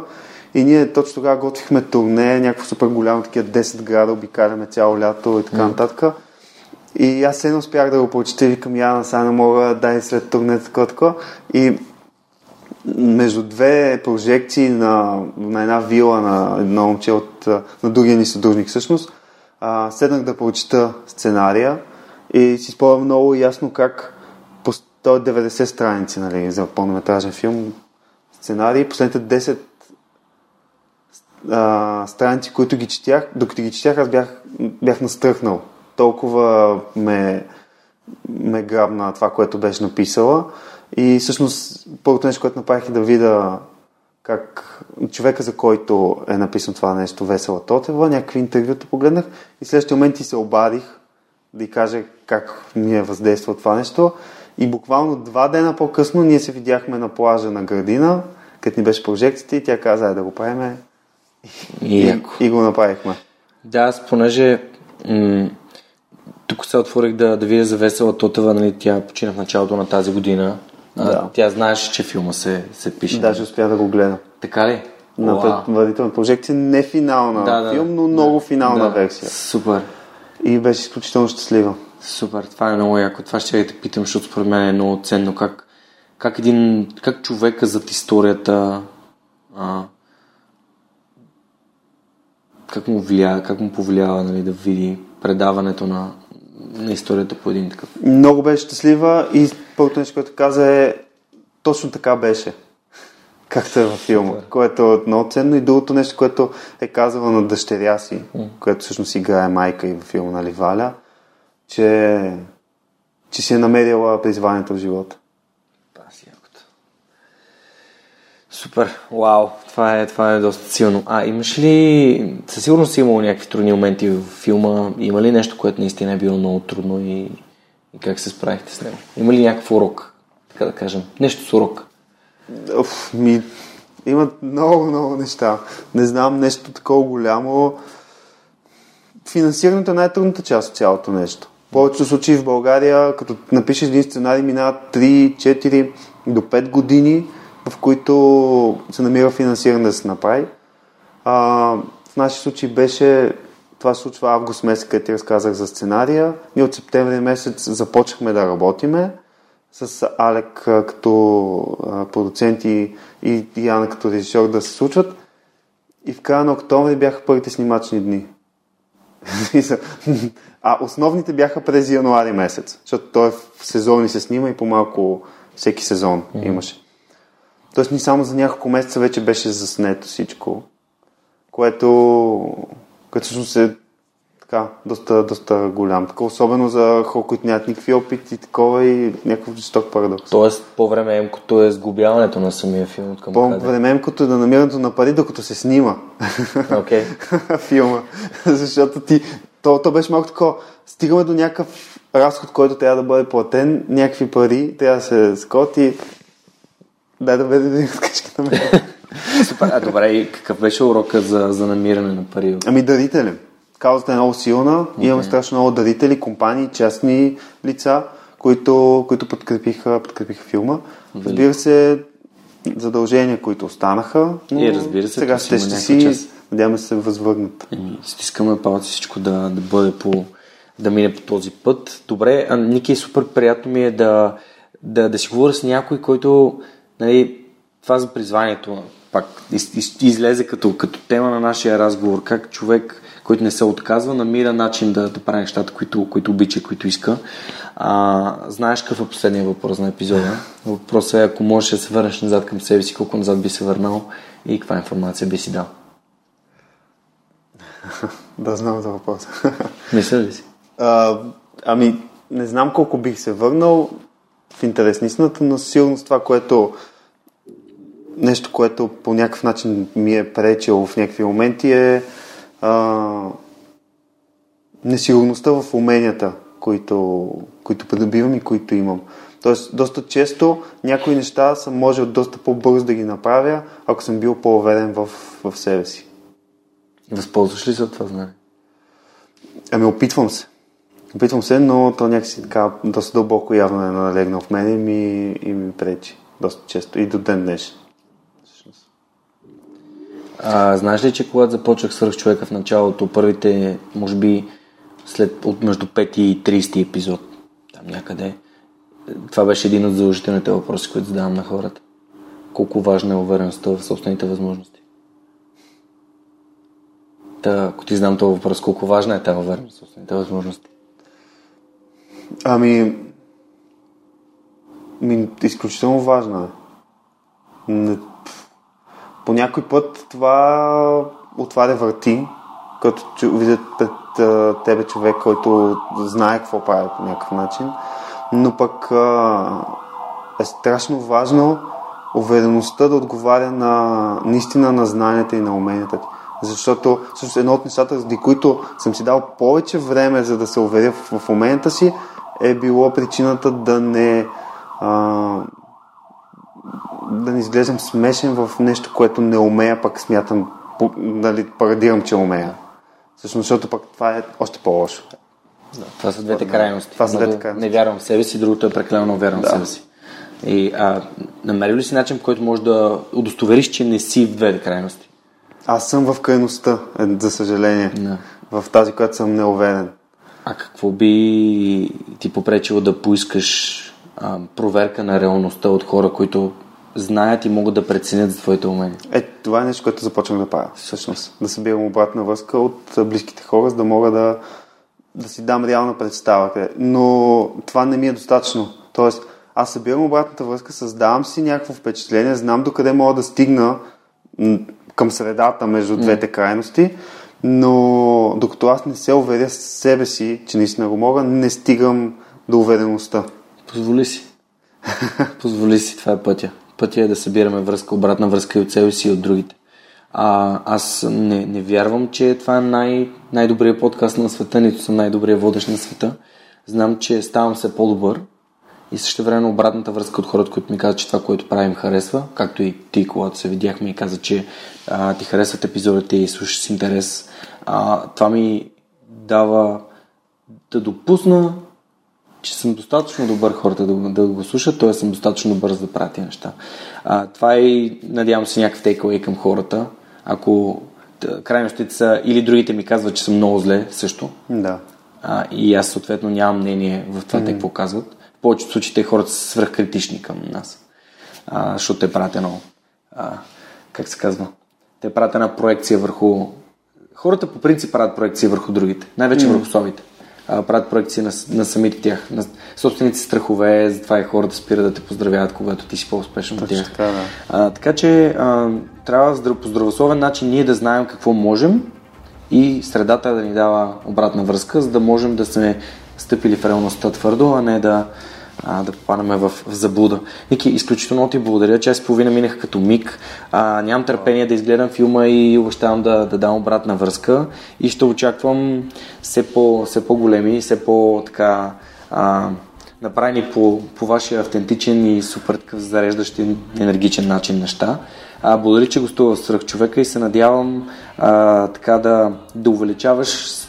Speaker 2: и ние точно тогава готвихме турне, някакво супер голямо, такива 10 града, обикаляме цяло лято и така нататък. И аз не успях да го прочета и викам, Яна, сега не мога, дай след турне, такова, такова. И между две прожекции на, на една вила на едно момче от, на другия ни съдружник всъщност, а, седнах да прочета сценария и си спомням много ясно как по 190 страници нали, за пълнометражен филм сценарий, последните 10 а, страници, които ги четях, докато ги четях, аз бях, бях настръхнал. Толкова ме, ме грабна това, което беше написала. И всъщност първото нещо, което направих е да видя как човека, за който е написано това нещо, Весела Тотева, някакви интервюта погледнах и следващия момент ти се обадих да й кажа как ми е въздействало това нещо. И буквално два дена по-късно ние се видяхме на плажа на градина, като ни беше прожекцията и тя каза, "Ай да го правим.
Speaker 1: И.
Speaker 2: И, и го направихме.
Speaker 1: Да, аз понеже м- тук се отворих да, да видя за Весела Тотева, нали, тя почина в началото на тази година. А,
Speaker 2: Да.
Speaker 1: Тя знаеше, че филма се, се пише.
Speaker 2: Даже успя да го гледам.
Speaker 1: Така ли?
Speaker 2: На предварителна прожекция, не финална
Speaker 1: Да, да,
Speaker 2: филм, но
Speaker 1: да.
Speaker 2: много финална
Speaker 1: Да.
Speaker 2: версия.
Speaker 1: Супер.
Speaker 2: И беше изключително щастлива.
Speaker 1: Супер, това е много яко. Това ще я те питам, защото според мен е много ценно. Как, как един, как човека зад историята, а, как му влияе, как му повлиява нали, да види предаването на, на историята по един такъв.
Speaker 2: Много беше щастлива и първото нещо, което каза е точно така беше. Както е във филма, което е много ценно. И другото нещо, което е казала на дъщеря си, което всъщност играе майка и във филма, нали, Валя, че, че си е намерила призванието в живота.
Speaker 1: Супер, вау, това е, това е доста силно. А имаш ли, със сигурност си имало някакви трудни моменти в филма, има ли нещо, което наистина е било много трудно и, и как се справихте с него? Има ли някакъв урок, така да кажем? Нещо с урок.
Speaker 2: Оф, ми, имат много, много неща. Не знам нещо такова голямо. Финансирането е най-трудната част от цялото нещо. В повечето случаи в България, като напишеш един сценарий, минават 3, 4 до 5 години, в които се намира финансиране да се направи. А, в нашия случай беше, това се случва август месец, където ти разказах за сценария. Ние от септември месец започнахме да работиме с Алек като продуцент и, и Яна като режисьор да се случват. И в края на октомври бяха първите снимачни дни. а основните бяха през януари месец, защото той в сезони се снима и по-малко всеки сезон mm-hmm. имаше. Тоест ни само за няколко месеца вече беше заснето всичко, което, което всъщност е така, доста, доста голям. Така, особено за хора, които нямат никакви опит и такова и някакъв жесток парадокс.
Speaker 1: Тоест, по-времеемкото е сгубяването на самия филм от към къде?
Speaker 2: По-времемкото е да намирането на пари, докато се снима
Speaker 1: Окей.
Speaker 2: филма. Защото ти, то, то беше малко такова. Стигаме до някакъв разход, който трябва да бъде платен, някакви пари, трябва да се скоти. Дай да бъде един качка на мен.
Speaker 1: Супер. А добре, и какъв беше урока за, за намиране на пари?
Speaker 2: Ами дарители. Каузата е много силна. Okay. Имаме страшно много дарители, компании, частни лица, които, които подкрепиха, подкрепиха филма. Разбира се, задължения, които останаха. Но
Speaker 1: И разбира се,
Speaker 2: сега ще
Speaker 1: някаква
Speaker 2: си,
Speaker 1: част.
Speaker 2: надяваме се, възвърнат.
Speaker 1: Еми, стискаме палци всичко да, да бъде по да мине по този път. Добре, а, Ники, супер приятно ми е да, да, да си говоря с някой, който нали, това за призванието пак из, из, излезе като, като тема на нашия разговор. Как човек, който не се отказва, намира начин да, да прави нещата, които, които обича, които иска. А, знаеш какъв е последния въпрос на епизода? Въпросът е, ако можеш да се върнеш назад към себе си, колко назад би се върнал и каква информация би си дал?
Speaker 2: Да знам за въпроса.
Speaker 1: Мисля ли си?
Speaker 2: А, ами, не знам колко бих се върнал в интерес на истината, но сигурно това, което нещо, което по някакъв начин ми е пречило в някакви моменти е а, несигурността в уменията, които, които придобивам и които имам. Тоест, доста често някои неща съм можел доста по-бързо да ги направя, ако съм бил по-уверен в, в себе си.
Speaker 1: Възползваш ли се от това знание?
Speaker 2: Ами, опитвам се. Опитвам се, но то някакси така доста дълбоко явно е налегнал в мен и ми, и ми пречи. Доста често. И до ден днешен.
Speaker 1: А, знаеш ли, че когато започнах свърх човека в началото, първите, може би, след от между 5 и 30 епизод, там някъде, това беше един от задължителните въпроси, които задавам на хората. Колко важна е увереността в собствените възможности? Та, ако ти знам този въпрос, колко важна е тази увереност в собствените възможности?
Speaker 2: Ами, ми, изключително важна е. По някой път това отваря врати, като видят пред тебе човек, който знае какво прави по някакъв начин, но пък е страшно важно увереността да отговаря на наистина на знанията и на уменията ти. Защото всъщност едно от нещата, заради които съм си дал повече време, за да се уверя в, в уменията си, е било причината да не а, да не изглеждам смешен в нещо, което не умея, пък смятам, нали, парадирам, че умея. Всъщност, защото пък това е още по-лошо.
Speaker 1: Да, това са двете крайности.
Speaker 2: Това са двете крайности.
Speaker 1: Не вярвам в себе си, другото е прекалено вярвам да. в себе си. И а, намерил ли си начин, по който можеш да удостовериш, че не си в двете крайности?
Speaker 2: Аз съм в крайността, е, за съжаление.
Speaker 1: Да.
Speaker 2: В тази, която съм неуверен.
Speaker 1: А какво би ти попречило да поискаш а, проверка на реалността от хора, които знаят и могат да преценят за твоите умения?
Speaker 2: Е, това е нещо, което започвам да правя, всъщност. Да събирам обратна връзка от близките хора, за да мога да, да си дам реална представа. Но това не ми е достатъчно. Тоест, аз събирам обратната връзка, създавам си някакво впечатление, знам докъде мога да стигна към средата между двете крайности, но докато аз не се уверя с себе си, че наистина го мога, не стигам до увереността.
Speaker 1: Позволи си. Позволи си, това е пътя. Пътя е да събираме връзка, обратна връзка и от себе си и от другите. А, аз не, не вярвам, че това е най- най-добрият подкаст на света, нито съм най-добрият водещ на света. Знам, че ставам се по-добър и също време обратната връзка от хората, които ми казват, че това, което правим харесва, както и ти, когато се видяхме и каза, че а, ти харесват епизодите и слушаш с интерес, а, това ми дава да допусна, че съм достатъчно добър хората да, да го слушат, т.е. съм достатъчно добър за да правя тези неща. А, това е, надявам се, някакъв takeaway към хората. Ако крайностите са или другите ми казват, че съм много зле също.
Speaker 2: Да.
Speaker 1: А, и аз съответно нямам мнение в това mm-hmm. те какво казват. Повечето случаи хората са свръхкритични към нас. А, защото те правят едно, а, как се казва, те правят една проекция върху... Хората по принцип правят проекции върху другите, най-вече mm-hmm. върху слабите а, правят проекции на, на самите тях, на собствените страхове, затова и хората спират да те поздравяват, когато ти си по-успешен от тях.
Speaker 2: Така, да.
Speaker 1: а, така че а, трябва по здравословен начин ние да знаем какво можем и средата да ни дава обратна връзка, за да можем да сме стъпили в реалността твърдо, а не да а, да попадаме в, в заблуда. Ники, изключително ти благодаря. Час половина минах като миг. А, нямам търпение да изгледам филма и обещавам да, да дам обратна връзка и ще очаквам все, по, все по-големи, все по-така направени по, по вашия автентичен и супер такъв зареждащ енергичен начин неща. А, благодаря, че гостува в човека и се надявам а, така да, да увеличаваш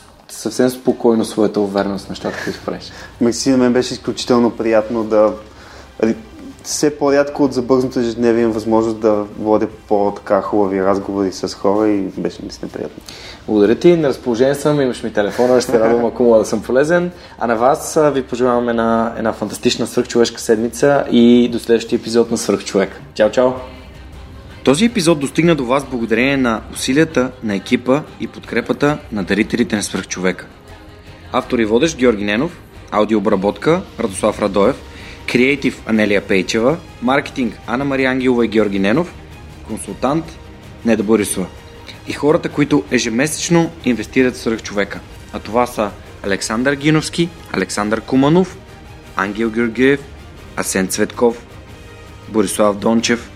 Speaker 1: съвсем спокойно своята увереност в нещата, които правиш.
Speaker 2: Мерси, на мен беше изключително приятно да все по-рядко от забързното ежедневие имам възможност да водя по-така хубави разговори с хора и беше наистина приятно.
Speaker 1: Благодаря ти, на разположение съм, имаш ми телефона, ще се радвам ако мога да съм полезен. А на вас ви пожелавам една, една фантастична свърхчовешка седмица и до следващия епизод на Свърхчовек. Чао, чао! Този епизод достигна до вас благодарение на усилията на екипа и подкрепата на дарителите на свръхчовека. Автор и водещ Георги Ненов, аудиообработка Радослав Радоев, креатив Анелия Пейчева, маркетинг Анна Мария Ангелова и Георги Ненов, консултант Неда Борисова. И хората, които ежемесечно инвестират в свръхчовека. А това са Александър Гиновски, Александър Куманов, Ангел Георгиев, Асен Цветков, Борислав Дончев –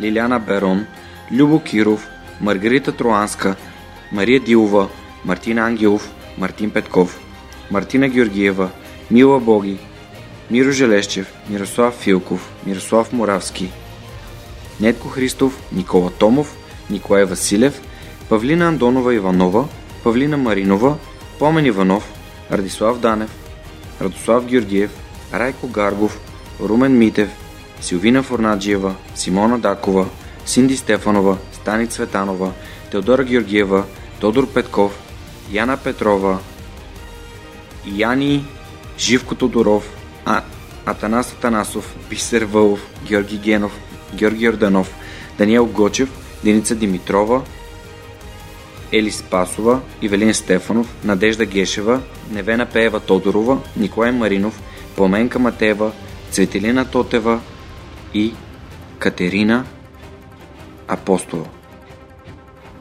Speaker 1: Лиляна Берон, Любо Киров, Маргарита Троанска, Мария Дилова, Мартин Ангелов, Мартин Петков, Мартина Георгиева, Мила Боги, Миро Желещев, Мирослав Филков, Мирослав Моравски, Нетко Христов, Никола Томов, Николай Василев, Павлина Андонова Иванова, Павлина Маринова, Помен Иванов, Радислав Данев, Радослав Георгиев, Райко Гаргов, Румен Митев, Силвина Форнаджиева, Симона Дакова, Синди Стефанова, Стани Цветанова, Теодора Георгиева, Тодор Петков, Яна Петрова, Яни Живко Тодоров, а, Атанас Атанасов, Бисер Вълов, Георги Генов, Георги Йорданов, Даниел Гочев, Деница Димитрова, Ели Спасова, Ивелин Стефанов, Надежда Гешева, Невена Пеева Тодорова, Николай Маринов, Пламенка Матева, Цветелина Тотева и Катерина Апостола.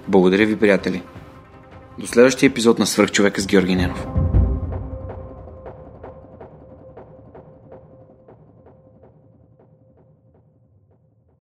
Speaker 1: Благодаря ви, приятели! До следващия епизод на Свърхчовека с Георги Ненов.